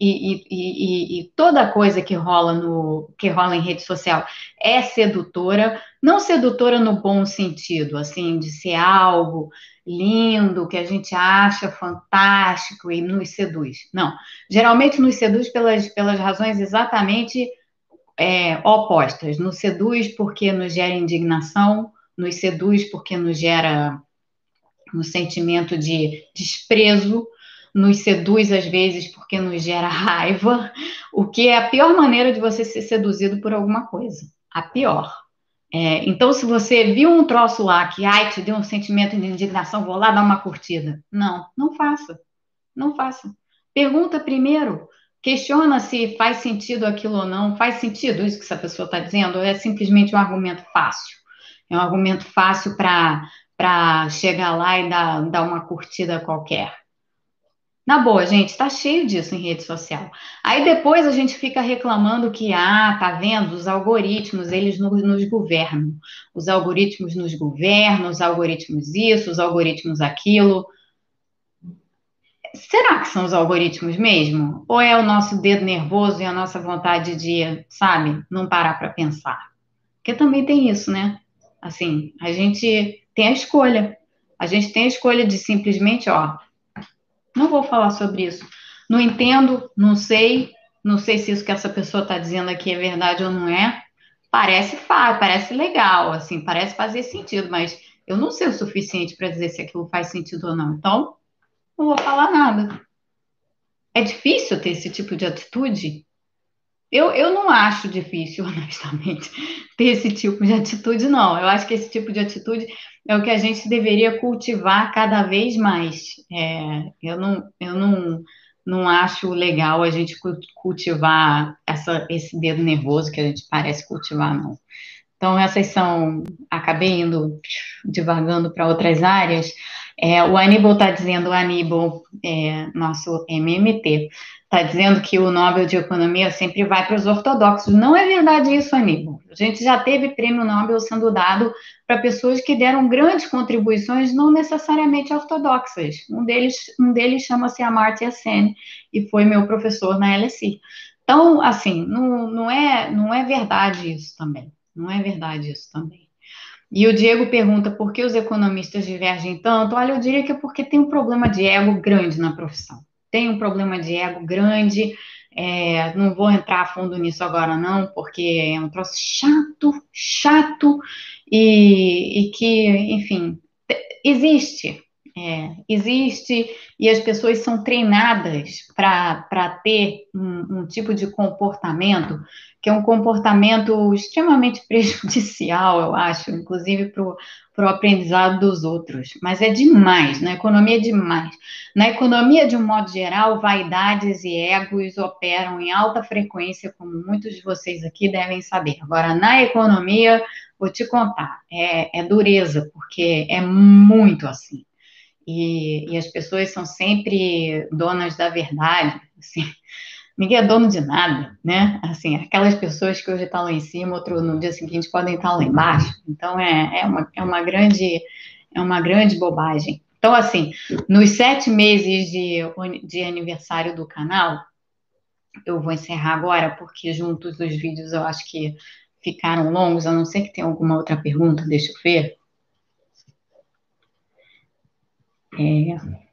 e, e, e, toda coisa que rola no que rola em rede social é sedutora, não sedutora no bom sentido, assim, de ser algo lindo que a gente acha fantástico e nos seduz. Não, geralmente nos seduz pelas, pelas razões exatamente é, opostas. Nos seduz porque nos gera indignação, nos seduz porque nos gera um sentimento de desprezo nos seduz às vezes porque nos gera raiva, o que é a pior maneira de você ser seduzido por alguma coisa. A pior. É, então, se você viu um troço lá que ai, te deu um sentimento de indignação, vou lá dar uma curtida. Não, não faça. Não faça. Pergunta primeiro: questiona se faz sentido aquilo ou não. Faz sentido isso que essa pessoa está dizendo? Ou é simplesmente um argumento fácil? É um argumento fácil para chegar lá e dar, dar uma curtida qualquer. Na boa, gente, tá cheio disso em rede social. Aí depois a gente fica reclamando que, ah, tá vendo, os algoritmos, eles nos, nos governam. Os algoritmos nos governam, os algoritmos isso, os algoritmos aquilo. Será que são os algoritmos mesmo? Ou é o nosso dedo nervoso e a nossa vontade de, sabe, não parar para pensar? Porque também tem isso, né? Assim, a gente tem a escolha. A gente tem a escolha de simplesmente, ó, não vou falar sobre isso. Não entendo, não sei, não sei se isso que essa pessoa está dizendo aqui é verdade ou não é. Parece fácil, parece legal, assim, parece fazer sentido, mas eu não sei o suficiente para dizer se aquilo faz sentido ou não. Então, não vou falar nada. É difícil ter esse tipo de atitude? Eu, eu não acho difícil, honestamente, ter esse tipo de atitude, não. Eu acho que esse tipo de atitude é o que a gente deveria cultivar cada vez mais. É, eu não, eu não, não acho legal a gente cultivar essa, esse dedo nervoso que a gente parece cultivar, não. Então, essas são. Acabei indo divagando para outras áreas. É, o Aníbal está dizendo, o Aníbal, é, nosso MMT, está dizendo que o Nobel de Economia sempre vai para os ortodoxos. Não é verdade isso, Aníbal. A gente já teve prêmio Nobel sendo dado para pessoas que deram grandes contribuições, não necessariamente ortodoxas. Um deles, um deles chama-se Amartya Sen e foi meu professor na LSI. Então, assim, não, não, é, não é verdade isso também. Não é verdade isso também. E o Diego pergunta por que os economistas divergem tanto. Olha, eu diria que é porque tem um problema de ego grande na profissão. Tem um problema de ego grande. É, não vou entrar a fundo nisso agora, não, porque é um troço chato, chato, e, e que, enfim, existe. É, existe e as pessoas são treinadas para ter um, um, tipo de comportamento que é um comportamento extremamente prejudicial, eu acho, inclusive para o aprendizado dos outros. Mas é demais, na economia é demais. Na economia, de um modo geral, vaidades e egos operam em alta frequência, como muitos de vocês aqui devem saber. Agora, na economia, vou te contar, é, é dureza, porque é muito assim. E, e, as pessoas são sempre donas da verdade, assim, ninguém é dono de nada, né? Assim, aquelas pessoas que hoje estão lá em cima, outro no dia seguinte podem estar lá embaixo. Então é, é, uma, é uma grande é uma grande bobagem. Então, assim, nos sete meses de, de aniversário do canal, eu vou encerrar agora, porque juntos os vídeos eu acho que ficaram longos, a não ser que tenha alguma outra pergunta, deixa eu ver. É.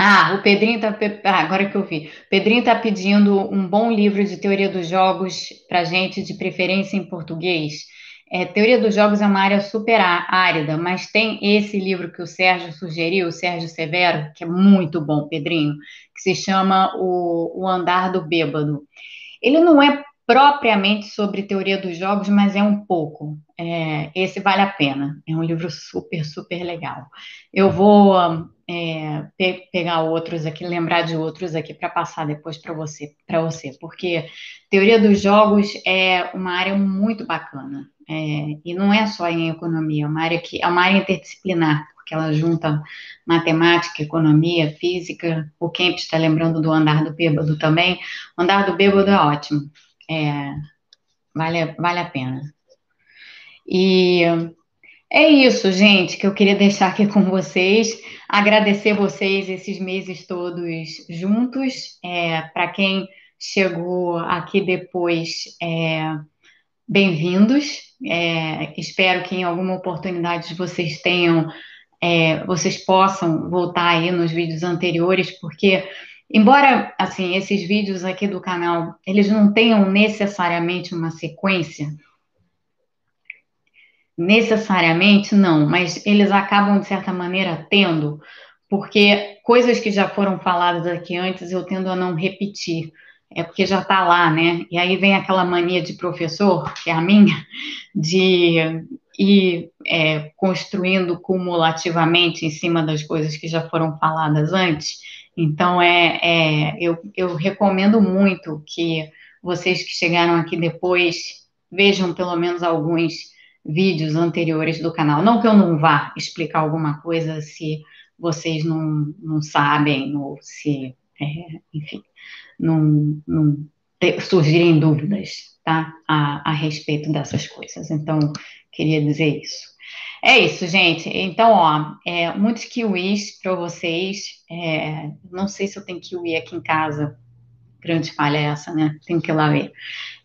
Ah, o Pedrinho tá. Ah, agora que eu vi. Pedrinho tá pedindo um bom livro de teoria dos jogos para gente, de preferência em português. É, teoria dos jogos é uma área super árida, mas tem esse livro que o Sérgio sugeriu, o Sérgio Severo, que é muito bom, Pedrinho, que se chama O, o Andar do Bêbado. Ele não é propriamente sobre teoria dos jogos, mas é um pouco. É, esse vale a pena. É um livro super, super legal. Eu vou é, pe pegar outros aqui, lembrar de outros aqui para passar depois para você, para você, porque teoria dos jogos é uma área muito bacana. É, e não é só em economia, é uma área que é uma área interdisciplinar, porque ela junta matemática, economia, física. O Kemp está lembrando do andar do bêbado também. O andar do bêbado é ótimo. É, vale, vale a pena. E é isso, gente, que eu queria deixar aqui com vocês. Agradecer vocês esses meses todos juntos. É, Para quem chegou aqui depois, é, bem-vindos. É, espero que em alguma oportunidade vocês tenham, é, vocês possam voltar aí nos vídeos anteriores, porque Embora, assim, esses vídeos aqui do canal, eles não tenham necessariamente uma sequência, necessariamente não, mas eles acabam, de certa maneira, tendo, porque coisas que já foram faladas aqui antes eu tendo a não repetir. é porque já está lá, né? E aí vem aquela mania de professor, que é a minha, de ir é, construindo cumulativamente em cima das coisas que já foram faladas antes. Então, é, é eu, eu recomendo muito que vocês que chegaram aqui depois vejam pelo menos alguns vídeos anteriores do canal. Não que eu não vá explicar alguma coisa se vocês não, não sabem ou se, é, enfim, não, não surgirem dúvidas tá? a, a respeito dessas coisas. Então, queria dizer isso. É isso, gente. Então, ó, é, muitos kiwis para vocês. É, não sei se eu tenho kiwi aqui em casa. Grande falha essa, né? Tenho que ir lá ver.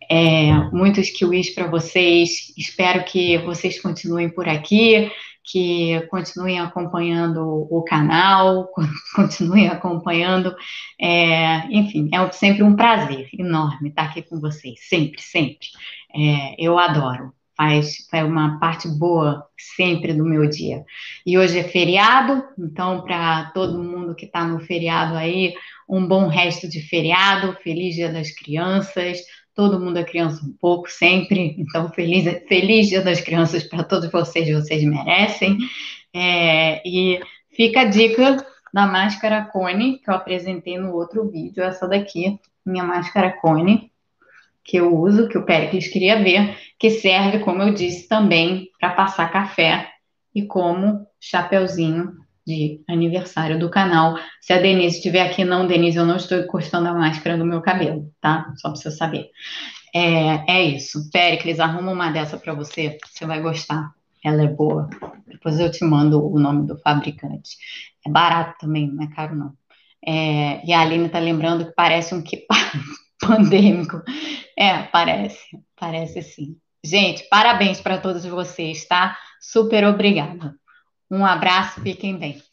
É, muitos kiwis para vocês. Espero que vocês continuem por aqui que continuem acompanhando o canal, continuem acompanhando. É, enfim, é sempre um prazer enorme estar aqui com vocês, sempre, sempre. É, eu adoro, faz, faz uma parte boa sempre do meu dia. E hoje é feriado, então, para todo mundo que está no feriado aí, um bom resto de feriado, feliz Dia das Crianças todo mundo é criança um pouco, sempre. Então, feliz, feliz Dia das Crianças para todos vocês, vocês merecem. É, e fica a dica da máscara cone, que eu apresentei no outro vídeo, essa daqui, minha máscara cone, que eu uso, que o Péricles queria ver, que serve, como eu disse, também para passar café e como chapeuzinho de aniversário do canal. Se a Denise estiver aqui, não, Denise, eu não estou encostando a máscara no meu cabelo, tá? Só para você saber. É, é isso. Péricles, arruma uma dessa para você, você vai gostar. Ela é boa. Depois eu te mando o nome do fabricante. É barato também, não é caro não. É, e a Aline está lembrando que parece um que pandêmico. É, parece, parece sim. Gente, parabéns para todos vocês, tá? Super obrigada. Um abraço, fiquem bem.